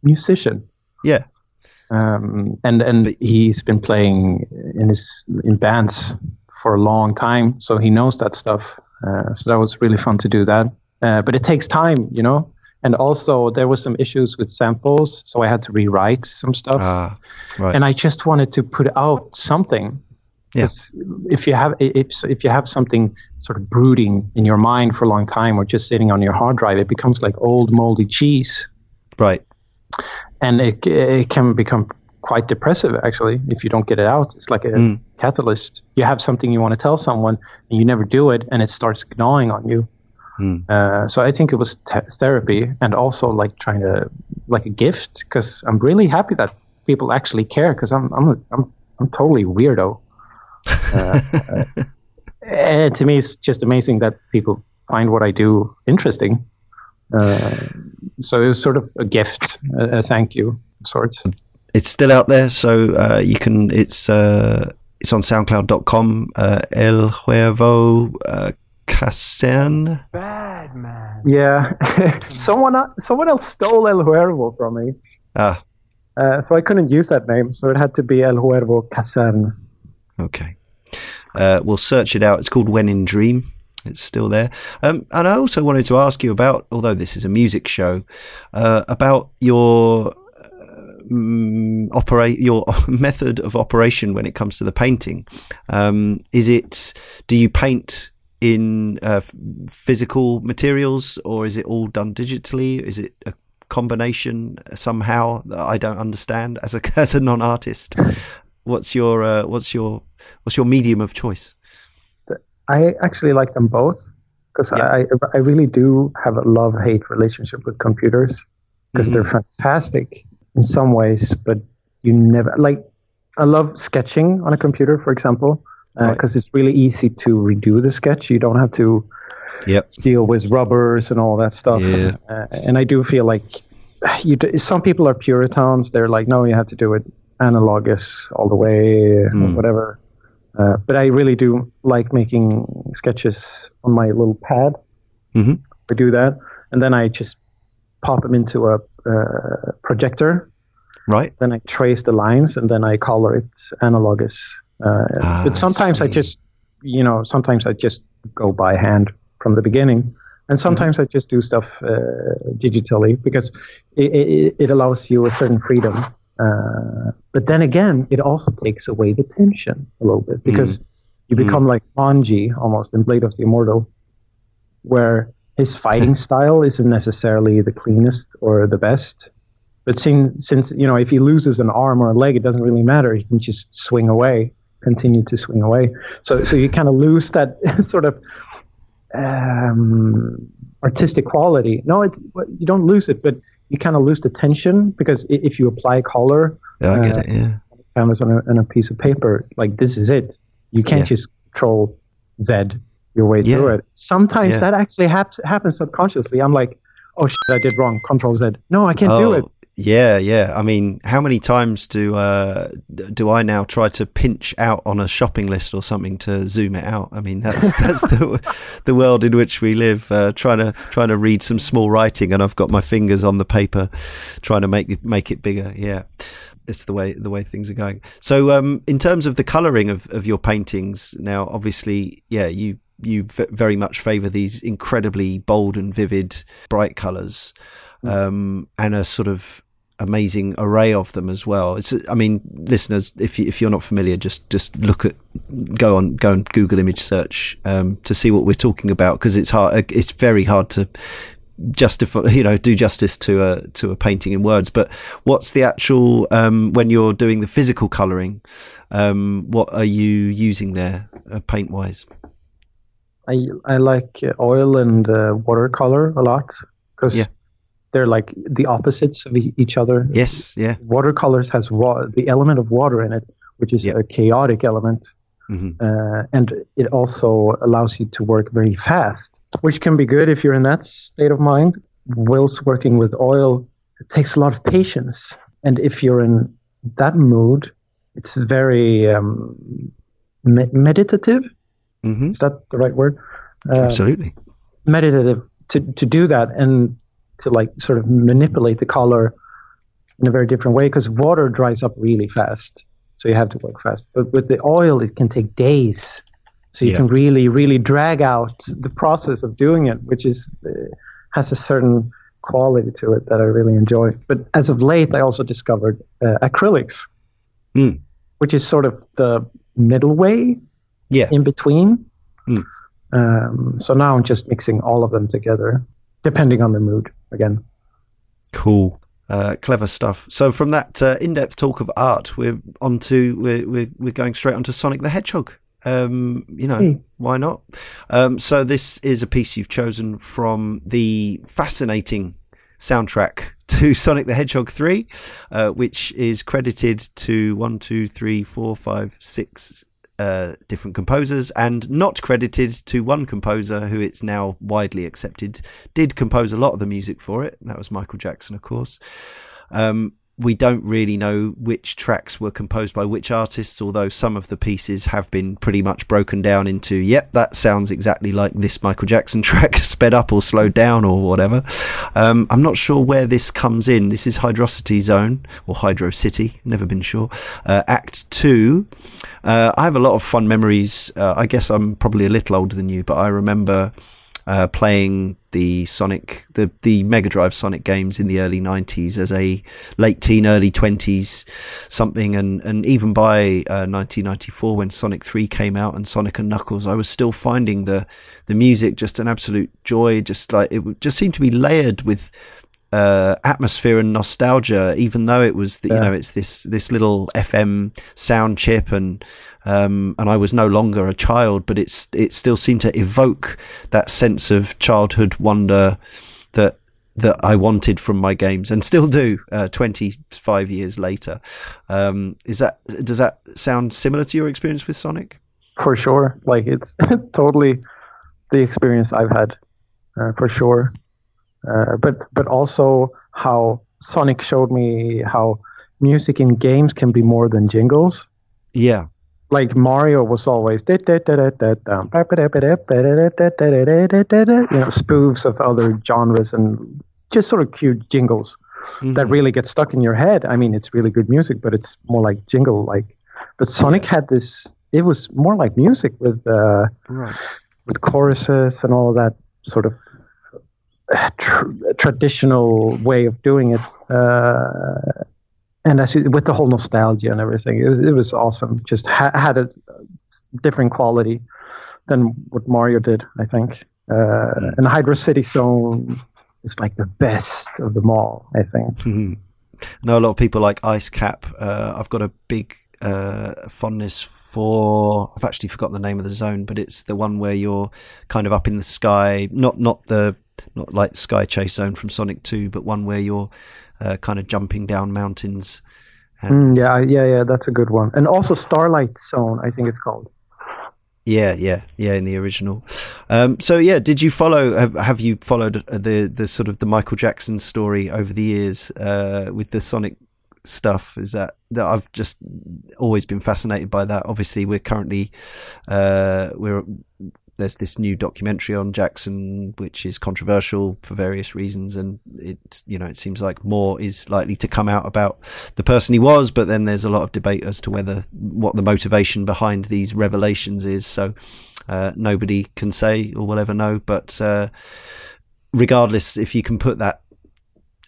Musician. Yeah. Um, and and he's been playing in his in bands for a long time, so he knows that stuff. Uh, so that was really fun to do that. Uh, but it takes time, you know. And also there was some issues with samples, so I had to rewrite some stuff. Ah, right. And I just wanted to put out something. Yes. Yeah. If you have if if you have something sort of brooding in your mind for a long time, or just sitting on your hard drive, it becomes like old moldy cheese. Right. And it it can become quite depressive actually if you don't get it out. It's like a mm. catalyst. You have something you want to tell someone and you never do it, and it starts gnawing on you. Mm. Uh, so I think it was te- therapy and also like trying to like a gift because I'm really happy that people actually care because I'm I'm a, I'm I'm totally weirdo. Uh, uh, and (laughs) to me, it's just amazing that people find what I do interesting. Uh, so it was sort of a gift, a, a thank you of sorts. It's still out there, so uh, you can. It's uh, it's on SoundCloud.com. El Huervo Casern. Bad man. Yeah, (laughs) (laughs) someone someone else stole El Huervo from me. Ah. Uh, so I couldn't use that name, so it had to be El Huervo Casern. Okay. Uh, we'll search it out. It's called When in Dream. It's still there. Um, and I also wanted to ask you about, although this is a music show, uh, about your um, operate your (laughs) method of operation when it comes to the painting. Um, is it? Do you paint in uh, physical materials, or is it all done digitally? Is it a combination somehow that I don't understand as a (laughs) as a non artist? What's your uh, what's your what's your medium of choice? I actually like them both because yeah. I I really do have a love hate relationship with computers because mm-hmm. they're fantastic in some ways, but you never like. I love sketching on a computer, for example, because uh, right. it's really easy to redo the sketch. You don't have to yep. deal with rubbers and all that stuff. Yeah. Uh, and I do feel like you. Do, some people are puritans. They're like, no, you have to do it analogous all the way, mm. whatever. Uh, but I really do like making sketches on my little pad. Mm-hmm. I do that, and then I just pop them into a uh, projector. Right. Then I trace the lines, and then I color it analogous. Uh, ah, but sometimes I, I, just, you know, sometimes I just go by hand from the beginning, and sometimes mm-hmm. I just do stuff uh, digitally because it, it, it, allows you a certain freedom. Uh, but then again, it also takes away the tension a little bit because mm. you become mm. like Manji almost in Blade of the Immortal, where his fighting (laughs) style isn't necessarily the cleanest or the best. But since, since you know, if he loses an arm or a leg, it doesn't really matter. He can just swing away continue to swing away. So so you kind of lose that (laughs) sort of um, artistic quality. No, it's you don't lose it, but you kind of lose the tension because if you apply color, yeah, I get uh, it. Yeah, canvas on a, on a, piece of paper, like this is it. You can't yeah. just control Z your way yeah. through it. Sometimes yeah. that actually hap- happens subconsciously. I'm like, oh shit, I did wrong. Control Z. No, I can't oh, do it. Yeah, yeah. I mean, how many times do uh, do I now try to pinch out on a shopping list or something to zoom it out? I mean, that's (laughs) that's the the world in which we live. Uh, trying to trying to read some small writing, and I've got my fingers on the paper, trying to make it make it bigger. Yeah, it's the way the way things are going. So, um, in terms of the colouring of, of your paintings, now obviously, yeah, you you v- very much favour these incredibly bold and vivid, bright colours, mm. um, and a sort of amazing array of them as well. It's, I mean, listeners, if you, if you're not familiar, just just look at go on go and Google image search um, to see what we're talking about because it's hard. It's very hard to justify you know do justice to a to a painting in words but what's the actual um, when you're doing the physical coloring um, what are you using there uh, paint wise i i like oil and uh, watercolor a lot because yeah they're like the opposites of each other. Yes, yeah. Watercolors has wa- the element of water in it, which is yep. a chaotic element. Mm-hmm. Uh, and it also allows you to work very fast, which can be good if you're in that state of mind. Whilst working with oil, it takes a lot of patience. And if you're in that mood, it's very um, me- meditative. Mm-hmm. Is that the right word? Uh, Absolutely. Meditative to, to do that. And to like sort of manipulate the color in a very different way because water dries up really fast. So you have to work fast. But with the oil, it can take days. So you yeah. can really, really drag out the process of doing it, which is uh, has a certain quality to it that I really enjoy. But as of late, I also discovered uh, acrylics, mm. which is sort of the middle way, yeah, in between. Mm. Um, so now I'm just mixing all of them together, depending on the mood again. Cool. Uh, clever stuff. So from that uh, in-depth talk of art, we're on to we're, we're we're going straight onto Sonic the Hedgehog. Um, you know, mm. why not? Um, so this is a piece you've chosen from the fascinating soundtrack (laughs) to Sonic the Hedgehog 3, uh, which is credited to one, two, three, four, five, six, uh, different composers and not credited to one composer who it's now widely accepted did compose a lot of the music for it. That was Michael Jackson, of course. Um, we don't really know which tracks were composed by which artists, although some of the pieces have been pretty much broken down into, yep, that sounds exactly like this Michael Jackson (laughs) track, sped up or slowed down or whatever. Um, I'm not sure where this comes in. This is Hydrocity Zone or Hydro City, never been sure. Uh, Act 2. Uh, I have a lot of fun memories. Uh, I guess I'm probably a little older than you, but I remember uh, playing the Sonic, the the Mega Drive Sonic games in the early '90s as a late teen, early 20s something, and and even by uh, 1994 when Sonic 3 came out and Sonic and Knuckles, I was still finding the the music just an absolute joy. Just like it just seemed to be layered with uh, atmosphere and nostalgia, even though it was, the, yeah. you know, it's this this little FM sound chip and um, and I was no longer a child, but it's it still seemed to evoke that sense of childhood wonder that that I wanted from my games and still do. Uh, Twenty five years later, um, is that does that sound similar to your experience with Sonic? For sure, like it's (laughs) totally the experience I've had, uh, for sure. Uh, but but also how Sonic showed me how music in games can be more than jingles. Yeah like Mario was always you know spoofs of other genres and just sort of cute jingles mm-hmm. that really get stuck in your head. I mean, it's really good music, but it's more like jingle like. But Sonic yeah. had this. It was more like music with uh, right. with choruses and all of that sort of tr- traditional way of doing it. Uh, and as with the whole nostalgia and everything, it was, it was awesome. Just ha- had a different quality than what Mario did, I think. Uh, and Hydro City Zone is like the best of them all, I think. Mm-hmm. I know a lot of people like Ice Cap. Uh, I've got a big uh, fondness for. I've actually forgotten the name of the zone, but it's the one where you're kind of up in the sky. Not not the not like Sky Chase Zone from Sonic Two, but one where you're uh, kind of jumping down mountains. Mm, yeah, yeah, yeah. That's a good one. And also Starlight Zone, I think it's called. Yeah, yeah, yeah. In the original, um, so yeah. Did you follow? Have, have, you followed the the sort of the Michael Jackson story over the years uh, with the Sonic stuff? Is that that I've just always been fascinated by that. Obviously, we're currently uh, we're there's this new documentary on Jackson, which is controversial for various reasons, and it's you know it seems like more is likely to come out about the person he was, but then there's a lot of debate as to whether what the motivation behind these revelations is. So uh, nobody can say or will ever know, but uh, regardless, if you can put that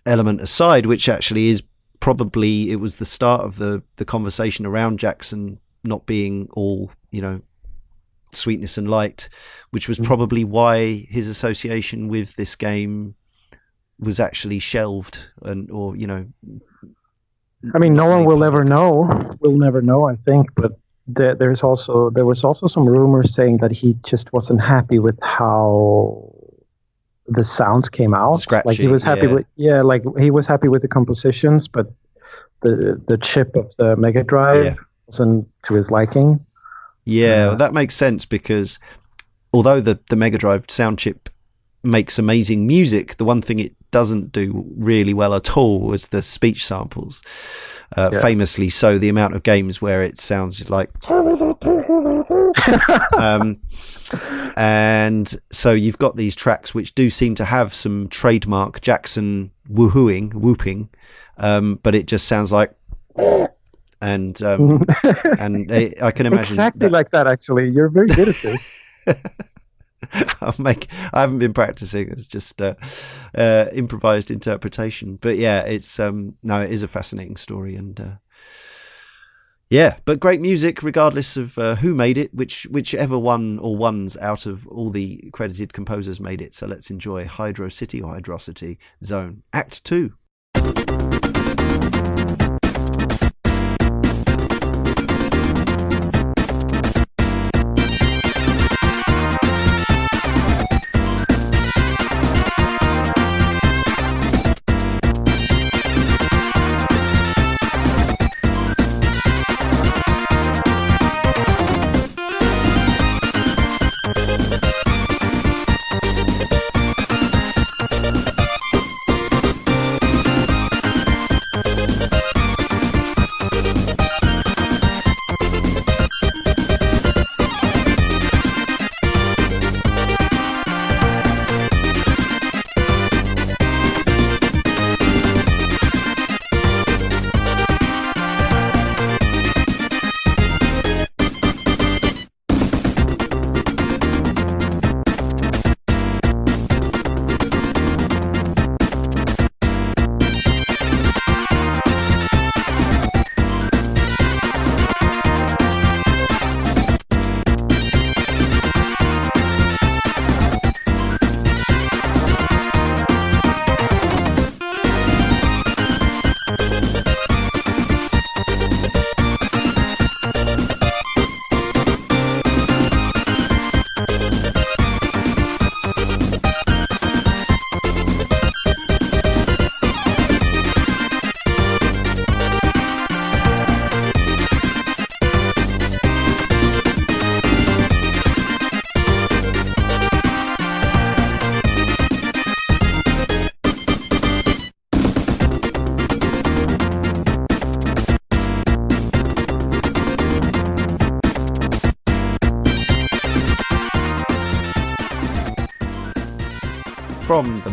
element aside, which actually is probably it was the start of the the conversation around Jackson not being all you know sweetness and light, which was mm. probably why his association with this game was actually shelved and or you know I mean no one will ever know we'll never know I think but there, there's also there was also some rumors saying that he just wasn't happy with how the sounds came out Scratchy, like he was happy yeah. with yeah like he was happy with the compositions but the the chip of the Mega Drive yeah. wasn't to his liking yeah, that makes sense because although the, the Mega Drive sound chip makes amazing music, the one thing it doesn't do really well at all was the speech samples. Uh, yeah. Famously, so the amount of games where it sounds like, (laughs) um, and so you've got these tracks which do seem to have some trademark Jackson woohooing, whooping, um, but it just sounds like and um, (laughs) and I, I, can imagine exactly that. like that. Actually, you're very good at this. (laughs) I'll make. I haven't been practicing. It's just uh, uh, improvised interpretation. But yeah, it's um, no, it is a fascinating story, and uh, yeah, but great music, regardless of uh, who made it, which whichever one or ones out of all the credited composers made it. So let's enjoy Hydro City or Hydrocity Zone Act Two.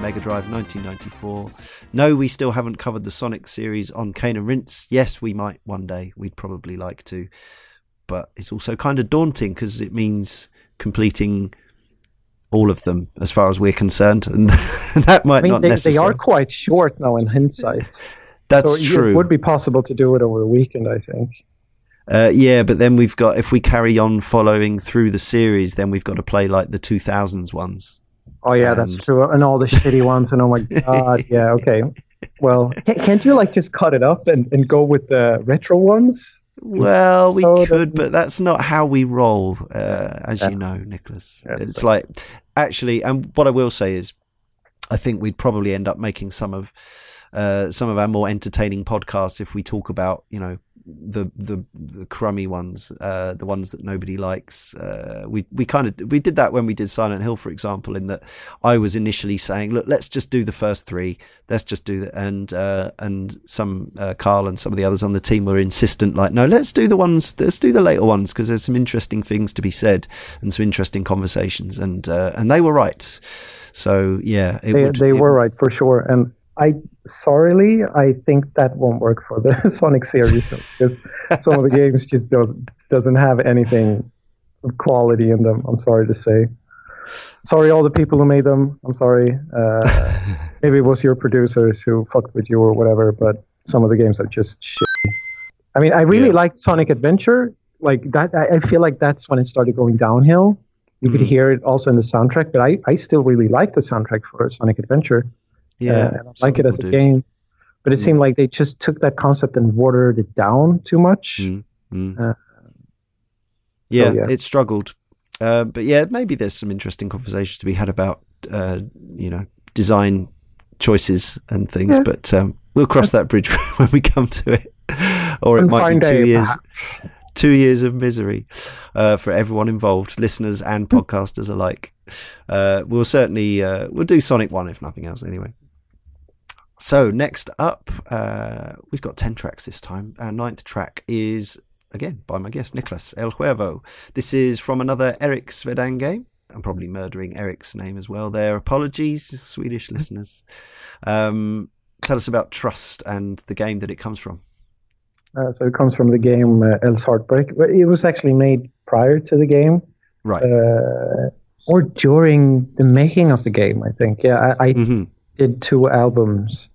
Mega Drive 1994. No, we still haven't covered the Sonic series on Cane and Rinse. Yes, we might one day. We'd probably like to. But it's also kind of daunting because it means completing all of them as far as we're concerned. And (laughs) that might I mean, not they, necessarily. They are quite short now in hindsight. (laughs) That's so true. It would be possible to do it over a weekend, I think. Uh, yeah, but then we've got if we carry on following through the series, then we've got to play like the 2000s ones. Oh yeah, and... that's true. And all the shitty ones, and oh my (laughs) god, yeah, okay. Well, can't you like just cut it up and, and go with the retro ones? Well, we so could, but that's not how we roll, uh, as yeah. you know, Nicholas. Yes, it's like actually, and what I will say is, I think we'd probably end up making some of uh, some of our more entertaining podcasts if we talk about you know the the the crummy ones, uh, the ones that nobody likes. Uh, we we kind of we did that when we did Silent Hill, for example. In that I was initially saying, look, let's just do the first three. Let's just do that, and uh, and some uh, Carl and some of the others on the team were insistent, like, no, let's do the ones, let's do the later ones because there's some interesting things to be said and some interesting conversations, and uh, and they were right. So yeah, they, would, they were right for sure, and I sorrily I think that won't work for the (laughs) Sonic series though, because some of the games just does doesn't have anything of quality in them. I'm sorry to say. Sorry, all the people who made them. I'm sorry. Uh, (laughs) maybe it was your producers who fucked with you or whatever, but some of the games are just shit. I mean, I really yeah. liked Sonic Adventure. Like that, I, I, feel like that's when it started going downhill. You mm-hmm. could hear it also in the soundtrack, but I, I still really like the soundtrack for Sonic Adventure. Yeah, uh, I like it as a do. game, but it mm. seemed like they just took that concept and watered it down too much. Mm. Mm. Uh, yeah, so, yeah, it struggled. Uh, but yeah, maybe there's some interesting conversations to be had about uh, you know design choices and things. Yeah. But um, we'll cross that bridge (laughs) when we come to it, or it might be two years. Two years of misery uh, for everyone involved, listeners and hmm. podcasters alike. Uh, we'll certainly we'll do Sonic One if nothing else. Anyway. So next up, uh, we've got ten tracks this time. Our ninth track is again by my guest Nicholas El Huervo. This is from another Erik Svedäng game. I'm probably murdering Erik's name as well. There, apologies, Swedish listeners. (laughs) Um, tell us about Trust and the game that it comes from. Uh, so it comes from the game uh, Else Heart.Break(). It was actually made prior to the game, right? Uh, or during the making of the game, I think. Yeah, I, I mm-hmm. did two albums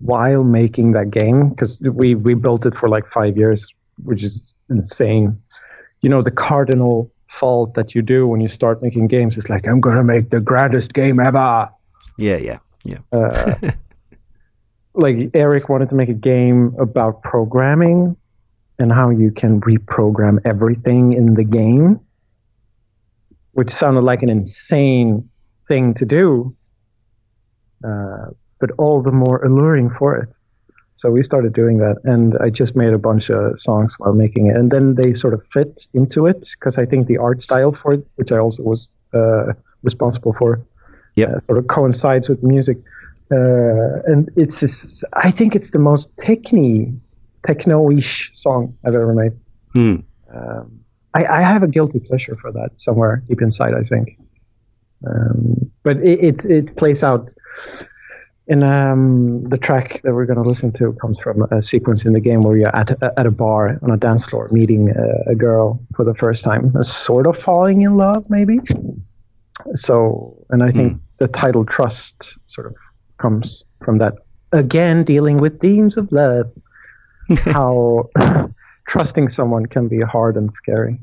while making that game because we we built it for like five years, which is insane. You know, the cardinal fault that you do when you start making games is like, I'm gonna make the grandest game ever. Yeah, yeah, yeah. Uh, (laughs) like Erik wanted to make a game about programming and how you can reprogram everything in the game, which sounded like an insane thing to do. Uh, but all the more alluring for it. So we started doing that, and I just made a bunch of songs while making it, and then they sort of fit into it because I think the art style for it, which I also was uh, responsible for, yeah, uh, sort of coincides with music. Uh, and it's, just, I think it's the most techny, techno-ish song I've ever made. Hmm. Um, I, I, have a guilty pleasure for that somewhere deep inside, I think. Um, but it, it plays out in um, the track that we're going to listen to comes from a sequence in the game where you're at a, at a bar on a dance floor meeting a, a girl for the first time, sort of falling in love, maybe. So, and I think mm. the title "Trust" sort of comes from that. Again, dealing with themes of love, (laughs) how (laughs) trusting someone can be hard and scary.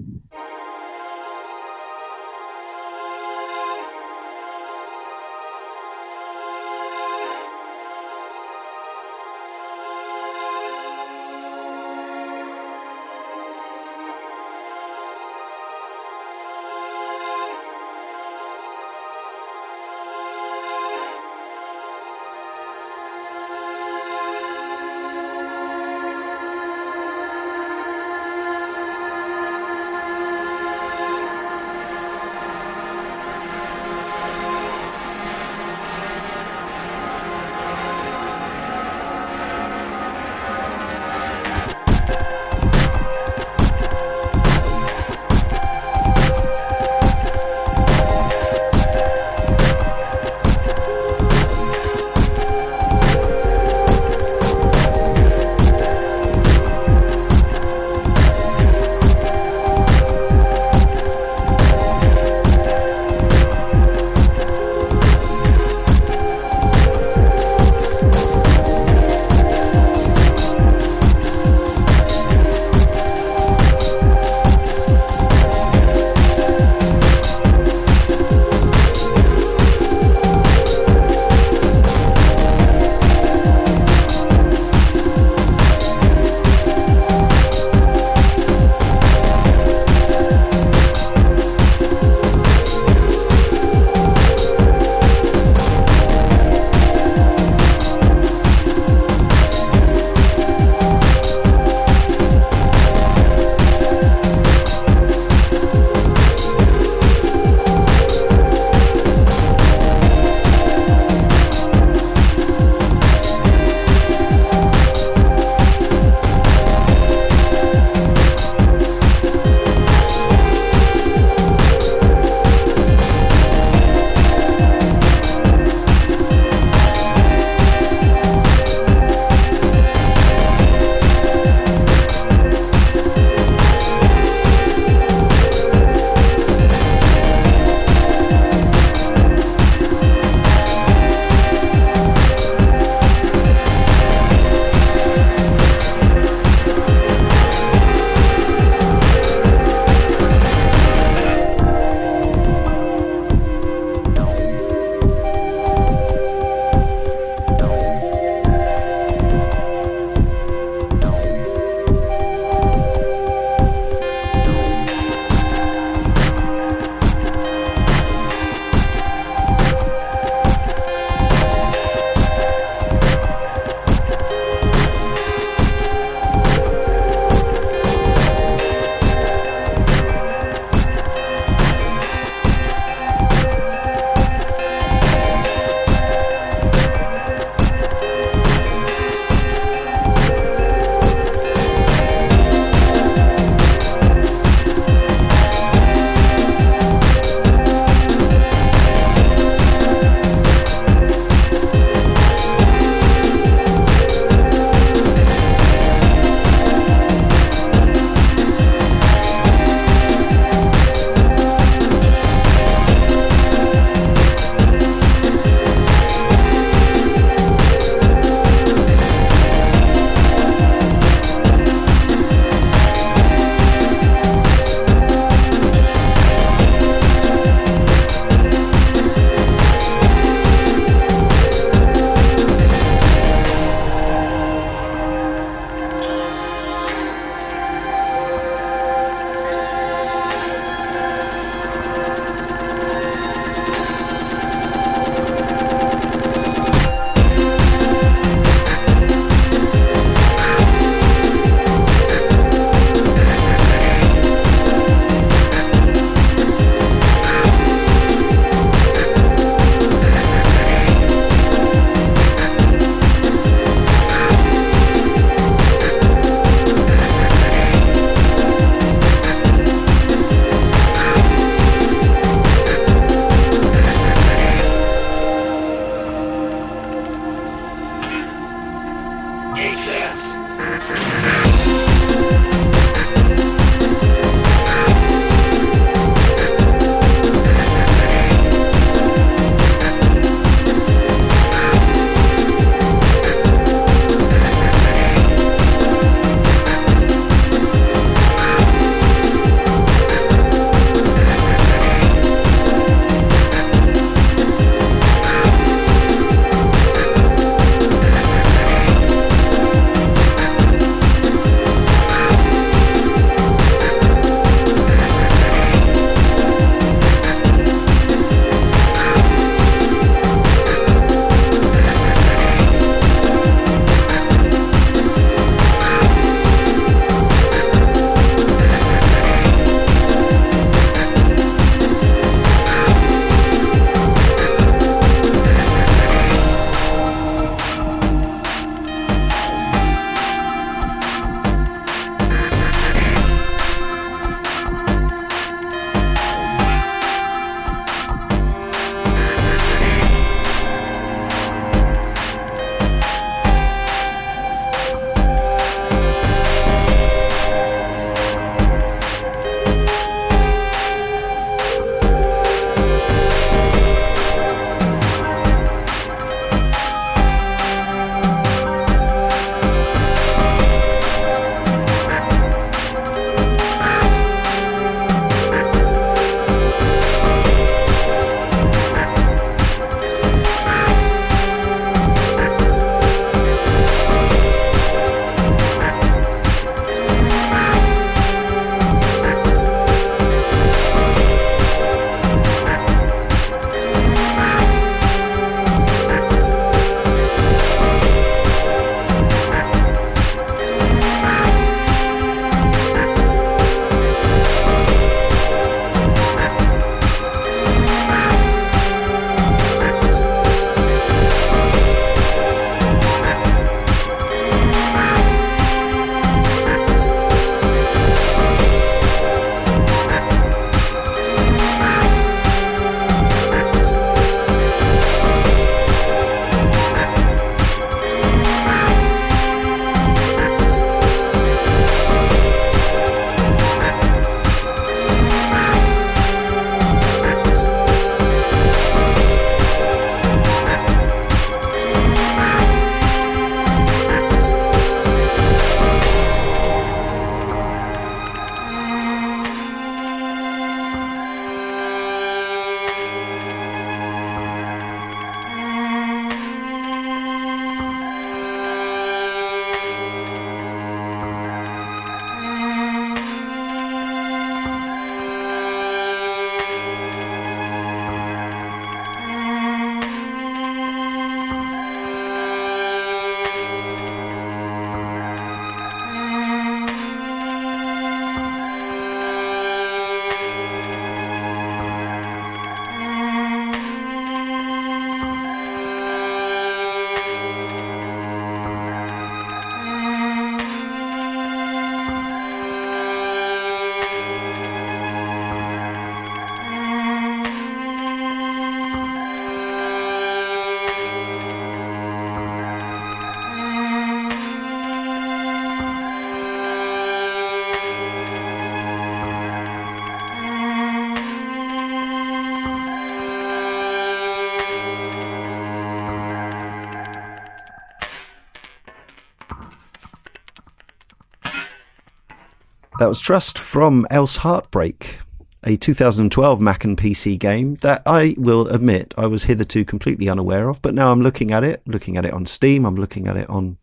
That was Trust from Else Heart.Break(), a 2012 Mac and PC game that I will admit I was hitherto completely unaware of, but now I'm looking at it, looking at it on Steam, I'm looking at it on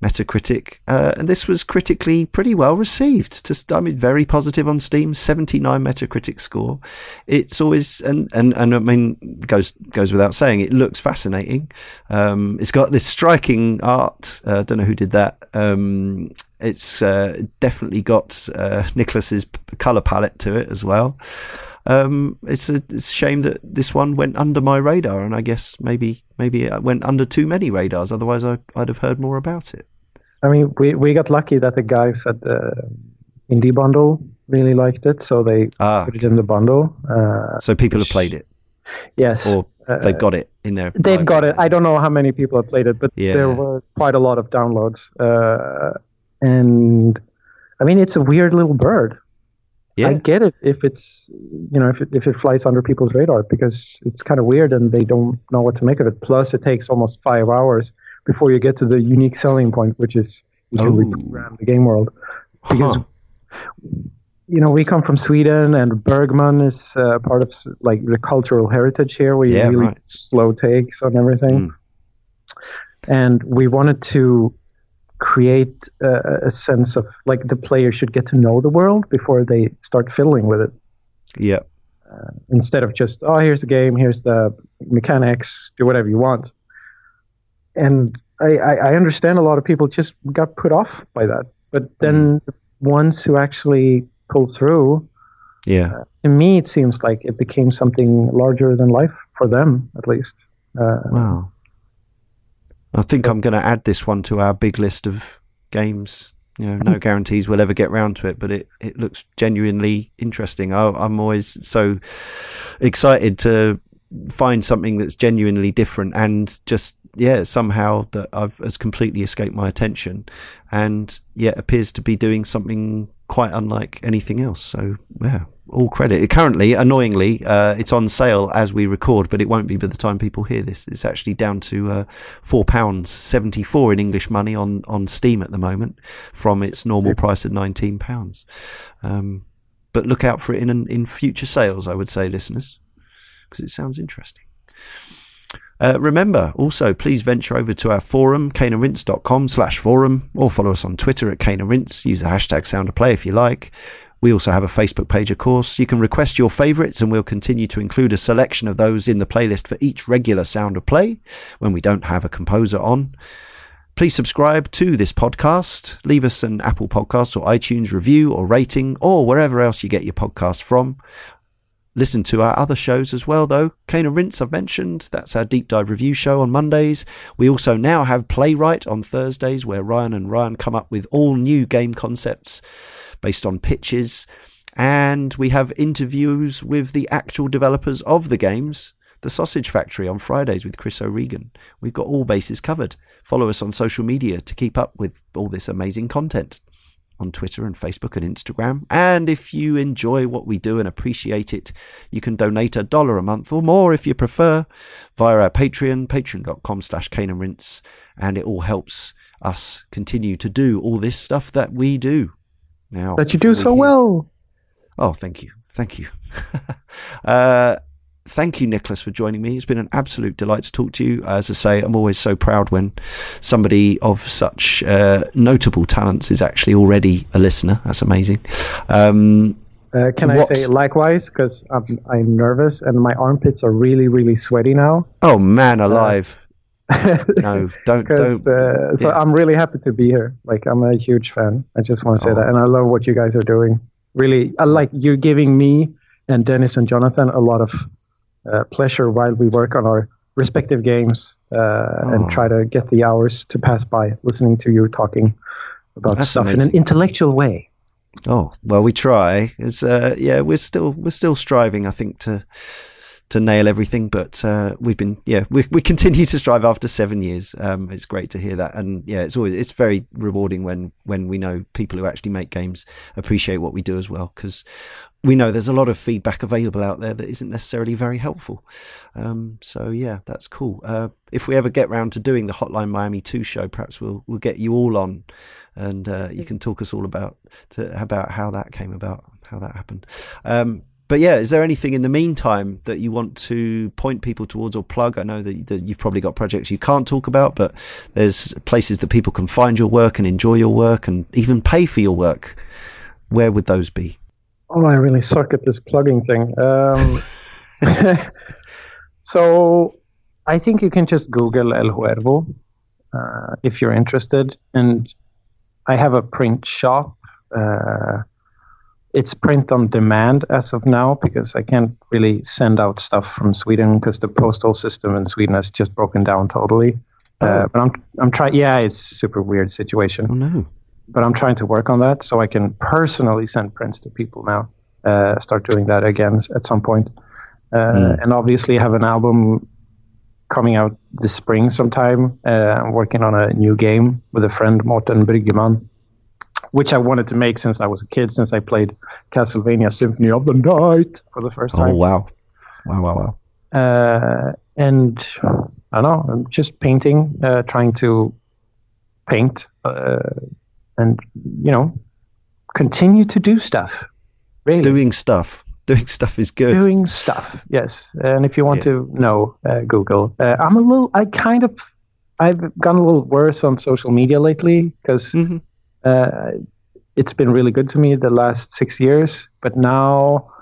Metacritic, uh, and this was critically pretty well received. Just, I mean, very positive on Steam, 79 Metacritic score. It's always, and, and, and I mean, goes, goes without saying, it looks fascinating. Um, it's got this striking art. I uh, don't know who did that. Um, it's uh, definitely got uh, Niklas's color palette to it as well. Um, it's, a, it's, a, shame that this one went under my radar, and I guess maybe maybe it went under too many radars. Otherwise, I, would have heard more about it. I mean, we we got lucky that the guys at the indie bundle really liked it, so they ah, put it in the bundle. Uh, so people which, have played it. Yes, or they've got it in there. They've got it. I don't know how many people have played it, but yeah. there were quite a lot of downloads. Uh, and I mean, it's a weird little bird. Yeah. I get it if it's you know if it, if it flies under people's radar because it's kind of weird and they don't know what to make of it. Plus, it takes almost five hours before you get to the unique selling point, which is you oh. reprogram the game world. Because huh. you know we come from Sweden and Bergman is uh, part of like the cultural heritage here. We yeah, really right. slow takes on everything, mm. and we wanted to create a, a sense of like the player should get to know the world before they start fiddling with it. Yeah. Uh, instead of just oh here's the game, here's the mechanics, do whatever you want. And I, I, I understand a lot of people just got put off by that, but then mm. the ones who actually pull through, yeah, uh, to me it seems like it became something larger than life for them at least. Uh, wow. I think I'm going to add this one to our big list of games. You know, no mm-hmm. guarantees we'll ever get round to it, but it, it looks genuinely interesting. I, I'm always so excited to find something that's genuinely different and just yeah somehow that I've has completely escaped my attention and yet appears to be doing something quite unlike anything else so yeah all credit. Currently, annoyingly, uh, it's on sale as we record, but it won't be by the time people hear this. It's actually down to uh, four pounds seventy four in English money on on Steam at the moment, from its normal price of nineteen pounds. Um, but look out for it in in future sales. I would say, listeners, because it sounds interesting. Uh, remember, also, please venture over to our forum, caneandrinse.com slash forum, or follow us on Twitter at caneandrinse. Use the hashtag soundofplay if you like. We also have a Facebook page, of course. You can request your favourites, and we'll continue to include a selection of those in the playlist for each regular Sound of Play when we don't have a composer on. Please subscribe to this podcast. Leave us an Apple Podcast or iTunes review or rating, or wherever else you get your podcast from. Listen to our other shows as well, though. Cane and Rinse, I've mentioned. That's our deep dive review show on Mondays. We also now have Playwright on Thursdays, where Ryan and Ryan come up with all new game concepts based on pitches. And we have interviews with the actual developers of the games, The Sausage Factory, on Fridays with Chris O'Regan. We've got all bases covered. Follow us on social media to keep up with all this amazing content on Twitter and Facebook and Instagram. And if you enjoy what we do and appreciate it, you can donate a dollar a month or more if you prefer via our Patreon, patreon.com slash and rinse. And it all helps us continue to do all this stuff that we do. Now that you do so hear... well. Oh, thank you, thank you. (laughs) uh, thank you, Niklas, for joining me. It's been an absolute delight to talk to you. As I say, I'm always so proud when somebody of such uh, notable talents is actually already a listener. That's amazing. Um, uh, can I say likewise? Because I'm, I'm nervous and my armpits are really, really sweaty now. Oh man, uh, alive! (laughs) no, don't. don't uh, so yeah. I'm really happy to be here. Like I'm a huge fan. I just want to say oh. that, and I love what you guys are doing. Really, I like you're giving me and Dennis and Jonathan a lot of uh, pleasure while we work on our respective games uh, oh. and try to get the hours to pass by listening to you talking about That's stuff amazing. in an intellectual way. Oh well, we try. It's uh, yeah, we're still we're still striving. I think to to nail everything, but uh, we've been yeah we we continue to strive after seven years. Um, it's great to hear that, and yeah, it's always it's very rewarding when when we know people who actually make games appreciate what we do as well because we know there's a lot of feedback available out there that isn't necessarily very helpful. Um, so yeah, that's cool. Uh, if we ever get round to doing the Hotline Miami two show, perhaps we'll we'll get you all on, and uh, you can talk us all about to, about how that came about, how that happened. Um, but yeah, is there anything in the meantime that you want to point people towards or plug? I know that, that, you've probably got projects you can't talk about, but there's places that people can find your work and enjoy your work and even pay for your work. Where would those be? Oh, I really suck at this plugging thing. Um, (laughs) so I think you can just Google El Huervo uh, if you're interested. And I have a print shop. Uh, it's print on demand as of now because I can't really send out stuff from Sweden because the postal system in Sweden has just broken down totally. Uh, oh. Uh, but I'm I'm trying. Yeah, it's super weird situation. Oh no. But I'm trying to work on that so I can personally send prints to people now. Uh, start doing that again at some point. Mm. And obviously have an album coming out this spring sometime. Uh, I'm working on a new game with a friend, Morten Bryggeman which I wanted to make since I was a kid, since I played Castlevania Symphony of the Night for the first time. Oh wow, wow, wow, wow! Uh, and I don't know, I'm just painting, uh, trying to paint, uh, and you know, continue to do stuff. Really, doing stuff. Doing (laughs) stuff is good. Doing stuff, yes. And if you want yeah. to know, uh, Google. Uh, I'm a little. I kind of. I've gone a little worse on social media lately because. Mm-hmm uh, it's been really good to me the last six years, but now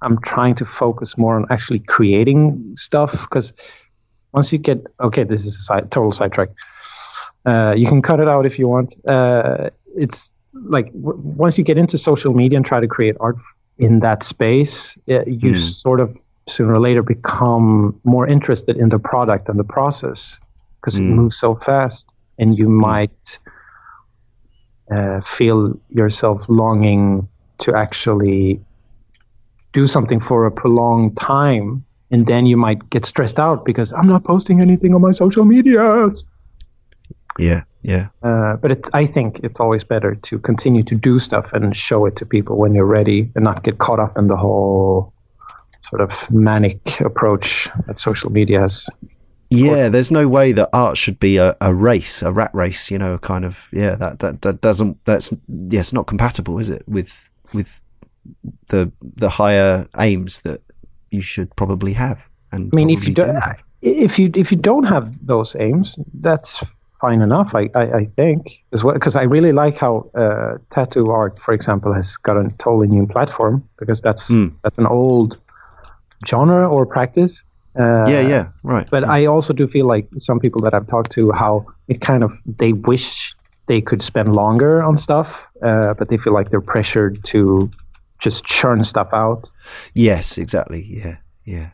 I'm trying to focus more on actually creating stuff because once you get okay, this is a side, total sidetrack. Uh, you can cut it out if you want. Uh, it's like w- once you get into social media and try to create art in that space, uh, you mm. sort of sooner or later become more interested in the product and the process because mm. it moves so fast, and you mm. might uh, feel yourself longing to actually do something for a prolonged time and then you might get stressed out because I'm not posting anything on my social medias. Yeah, yeah. Uh, but it, I think it's always better to continue to do stuff and show it to people when you're ready and not get caught up in the whole sort of manic approach that social media has yeah, there's no way that art should be a, a race, a rat race. You know, kind of. Yeah, that that that doesn't. That's yes, not compatible, is it? With with the the higher aims that you should probably have. And I mean, if you don't, do if you if you don't have those aims, that's fine enough. I I, I think as well because I really like how uh, tattoo art, for example, has got a totally new platform because that's mm. that's an old genre or practice uh, yeah, yeah, right. But yeah. I also do feel like some people that I've talked to, how it kind of they wish they could spend longer on stuff, uh, but they feel like they're pressured to just churn stuff out. Yes, exactly. Yeah, yeah,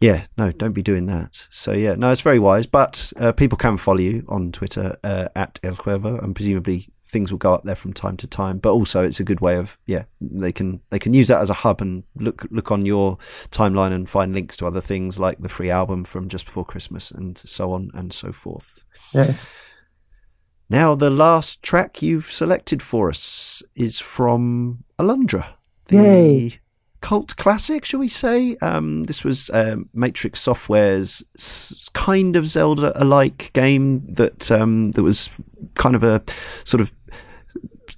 yeah. No, don't be doing that. So yeah, no, it's very wise. But uh, people can follow you on Twitter uh, at El Huervo, and presumably things will go up there from time to time. But also, it's a good way of yeah, they can they can use that as a hub and look look on your timeline and find links to other things like the free album from just before Christmas and so on and so forth. Yes. Now, the last track you've selected for us is from Alundra. The Yay. Cult classic, shall we say? Um, this was um, Matrix Software's kind of Zelda-alike game that um, that was kind of a sort of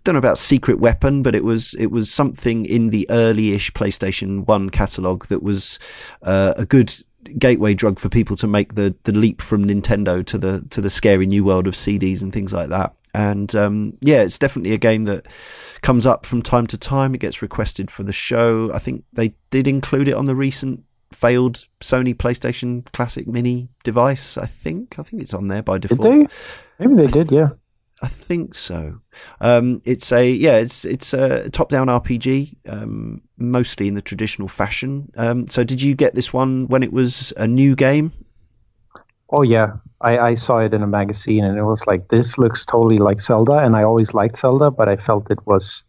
don't know about secret weapon, but it was it was something in the early-ish PlayStation One catalog that was uh, a good gateway drug for people to make the the leap from Nintendo to the to the scary new world of CDs and things like that. And um, yeah, it's definitely a game that comes up from time to time. It gets requested for the show. I think they did include it on the recent failed Sony PlayStation Classic Mini device. I think I think it's on there by default. Did they? Maybe they did. Yeah. I think so. Um, it's a yeah, it's it's a top-down RPG, um, mostly in the traditional fashion. Um, so, did you get this one when it was a new game? Oh yeah, I, I saw it in a magazine, and it was like this looks totally like Zelda, and I always liked Zelda, but I felt it was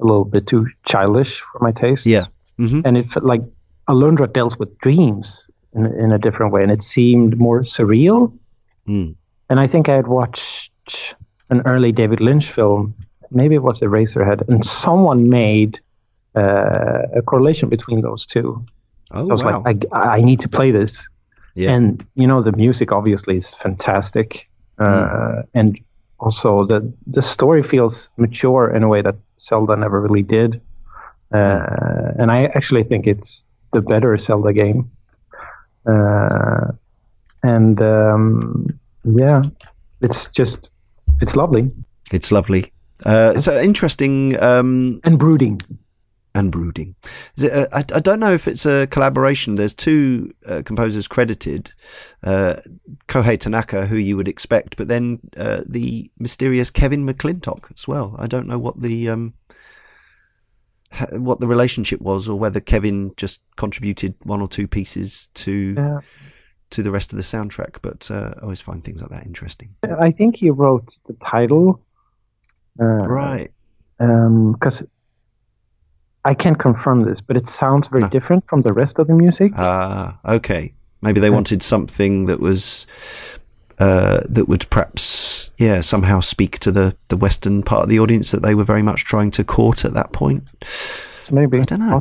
a little bit too childish for my taste. Yeah, mm-hmm. and it felt like Alundra deals with dreams in, in a different way, and it seemed more surreal. Mm. And I think I had watched an early David Lynch film, maybe it was Eraserhead, and someone made uh, a correlation between those two. Oh, So I was wow. like, I, I need to play this. Yeah. And you know, the music obviously is fantastic, uh, and also the the story feels mature in a way that Zelda never really did. Uh, and I actually think it's the better Zelda game. Uh, and um, yeah, it's just it's lovely it's lovely. Uh, so interesting um, and brooding. And brooding. Is it, uh, I, I don't know if it's a collaboration. There's two uh, composers credited, uh, Kohei Tanaka, who you would expect, but then uh, the mysterious Kevin McClintock as well. I don't know what the um, what the relationship was, or whether Kevin just contributed one or two pieces to Yeah. to the rest of the soundtrack. But uh, I always find things like that interesting. I think he wrote the title. Uh, Right. because I can't confirm this, but it sounds very No. different from the rest of the music. Ah, okay. Maybe they wanted something that was uh, that would perhaps, yeah, somehow speak to the the western part of the audience that they were very much trying to court at that point. So maybe I don't know.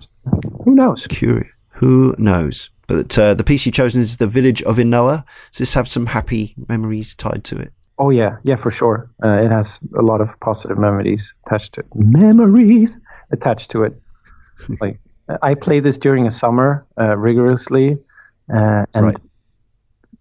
Who knows? Curious. Who knows? But uh, the piece you've chosen is the village of Inoa. Does this have some happy memories tied to it? Oh yeah, yeah, for sure. Uh, it has a lot of positive memories attached to it. Memories attached to it. (laughs) like I play this during a summer uh, rigorously, uh, and Right.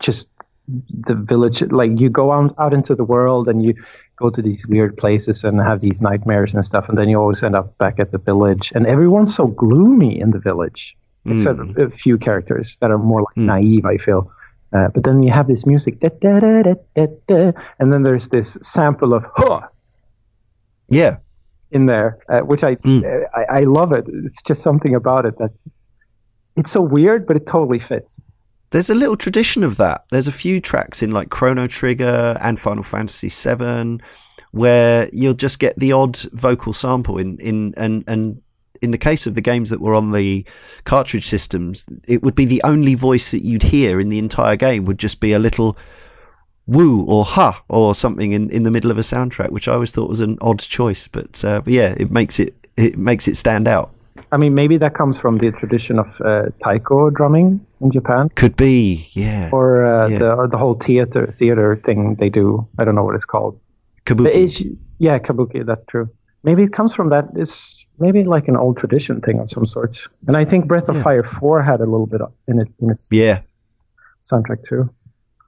just the village. Like you go out out into the world and you go to these weird places and have these nightmares and stuff, and then you always end up back at the village, and everyone's so gloomy in the village. Except Mm. a few characters that are more like Mm. naive, I feel. Uh, but then you have this music, da, da, da, da, da, da, and then there's this sample of huh Yeah. In there, uh, which I, Mm. uh, I I love it. It's just something about it that's it's so weird, but it totally fits. There's a little tradition of that. There's a few tracks in like Chrono Trigger and Final Fantasy VII where you'll just get the odd vocal sample in, in and and in the case of the games that were on the cartridge systems, it would be the only voice that you'd hear in the entire game would just be a little woo or ha or something in, in the middle of a soundtrack, which I always thought was an odd choice. But, uh, but yeah, it makes it it makes it stand out. I mean, maybe that comes from the tradition of uh, taiko drumming in Japan, Could be, yeah. or uh, Yeah. the or the whole theater theater thing they do. I don't know what it's called. Kabuki. Yeah, kabuki. That's true. Maybe it comes from that. It's maybe like an old tradition thing of some sort. And I think Breath of Yeah. Fire Four had a little bit in it in its Yeah. soundtrack too.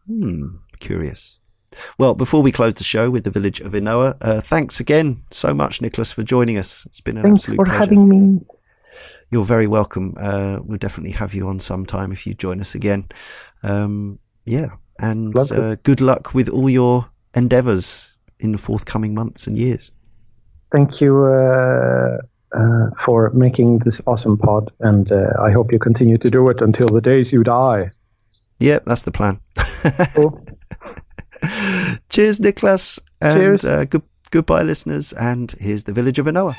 Hmm, curious. Well, before we close the show with the village of Inoa, uh, thanks again so much, Niklas, for joining us. It's been an Thanks absolute for having me. You're very welcome. Uh, we'll definitely have you on sometime if you join us again. Um, yeah, and uh, good luck with all your endeavours in the forthcoming months and years. Thank you uh, uh, for making this awesome pod, and uh, I hope you continue to do it until the days you die. Yeah, that's the plan. (laughs) Cool. Cheers, Niklas. And Cheers. Uh, good, goodbye, listeners. And here's the village of Inoa.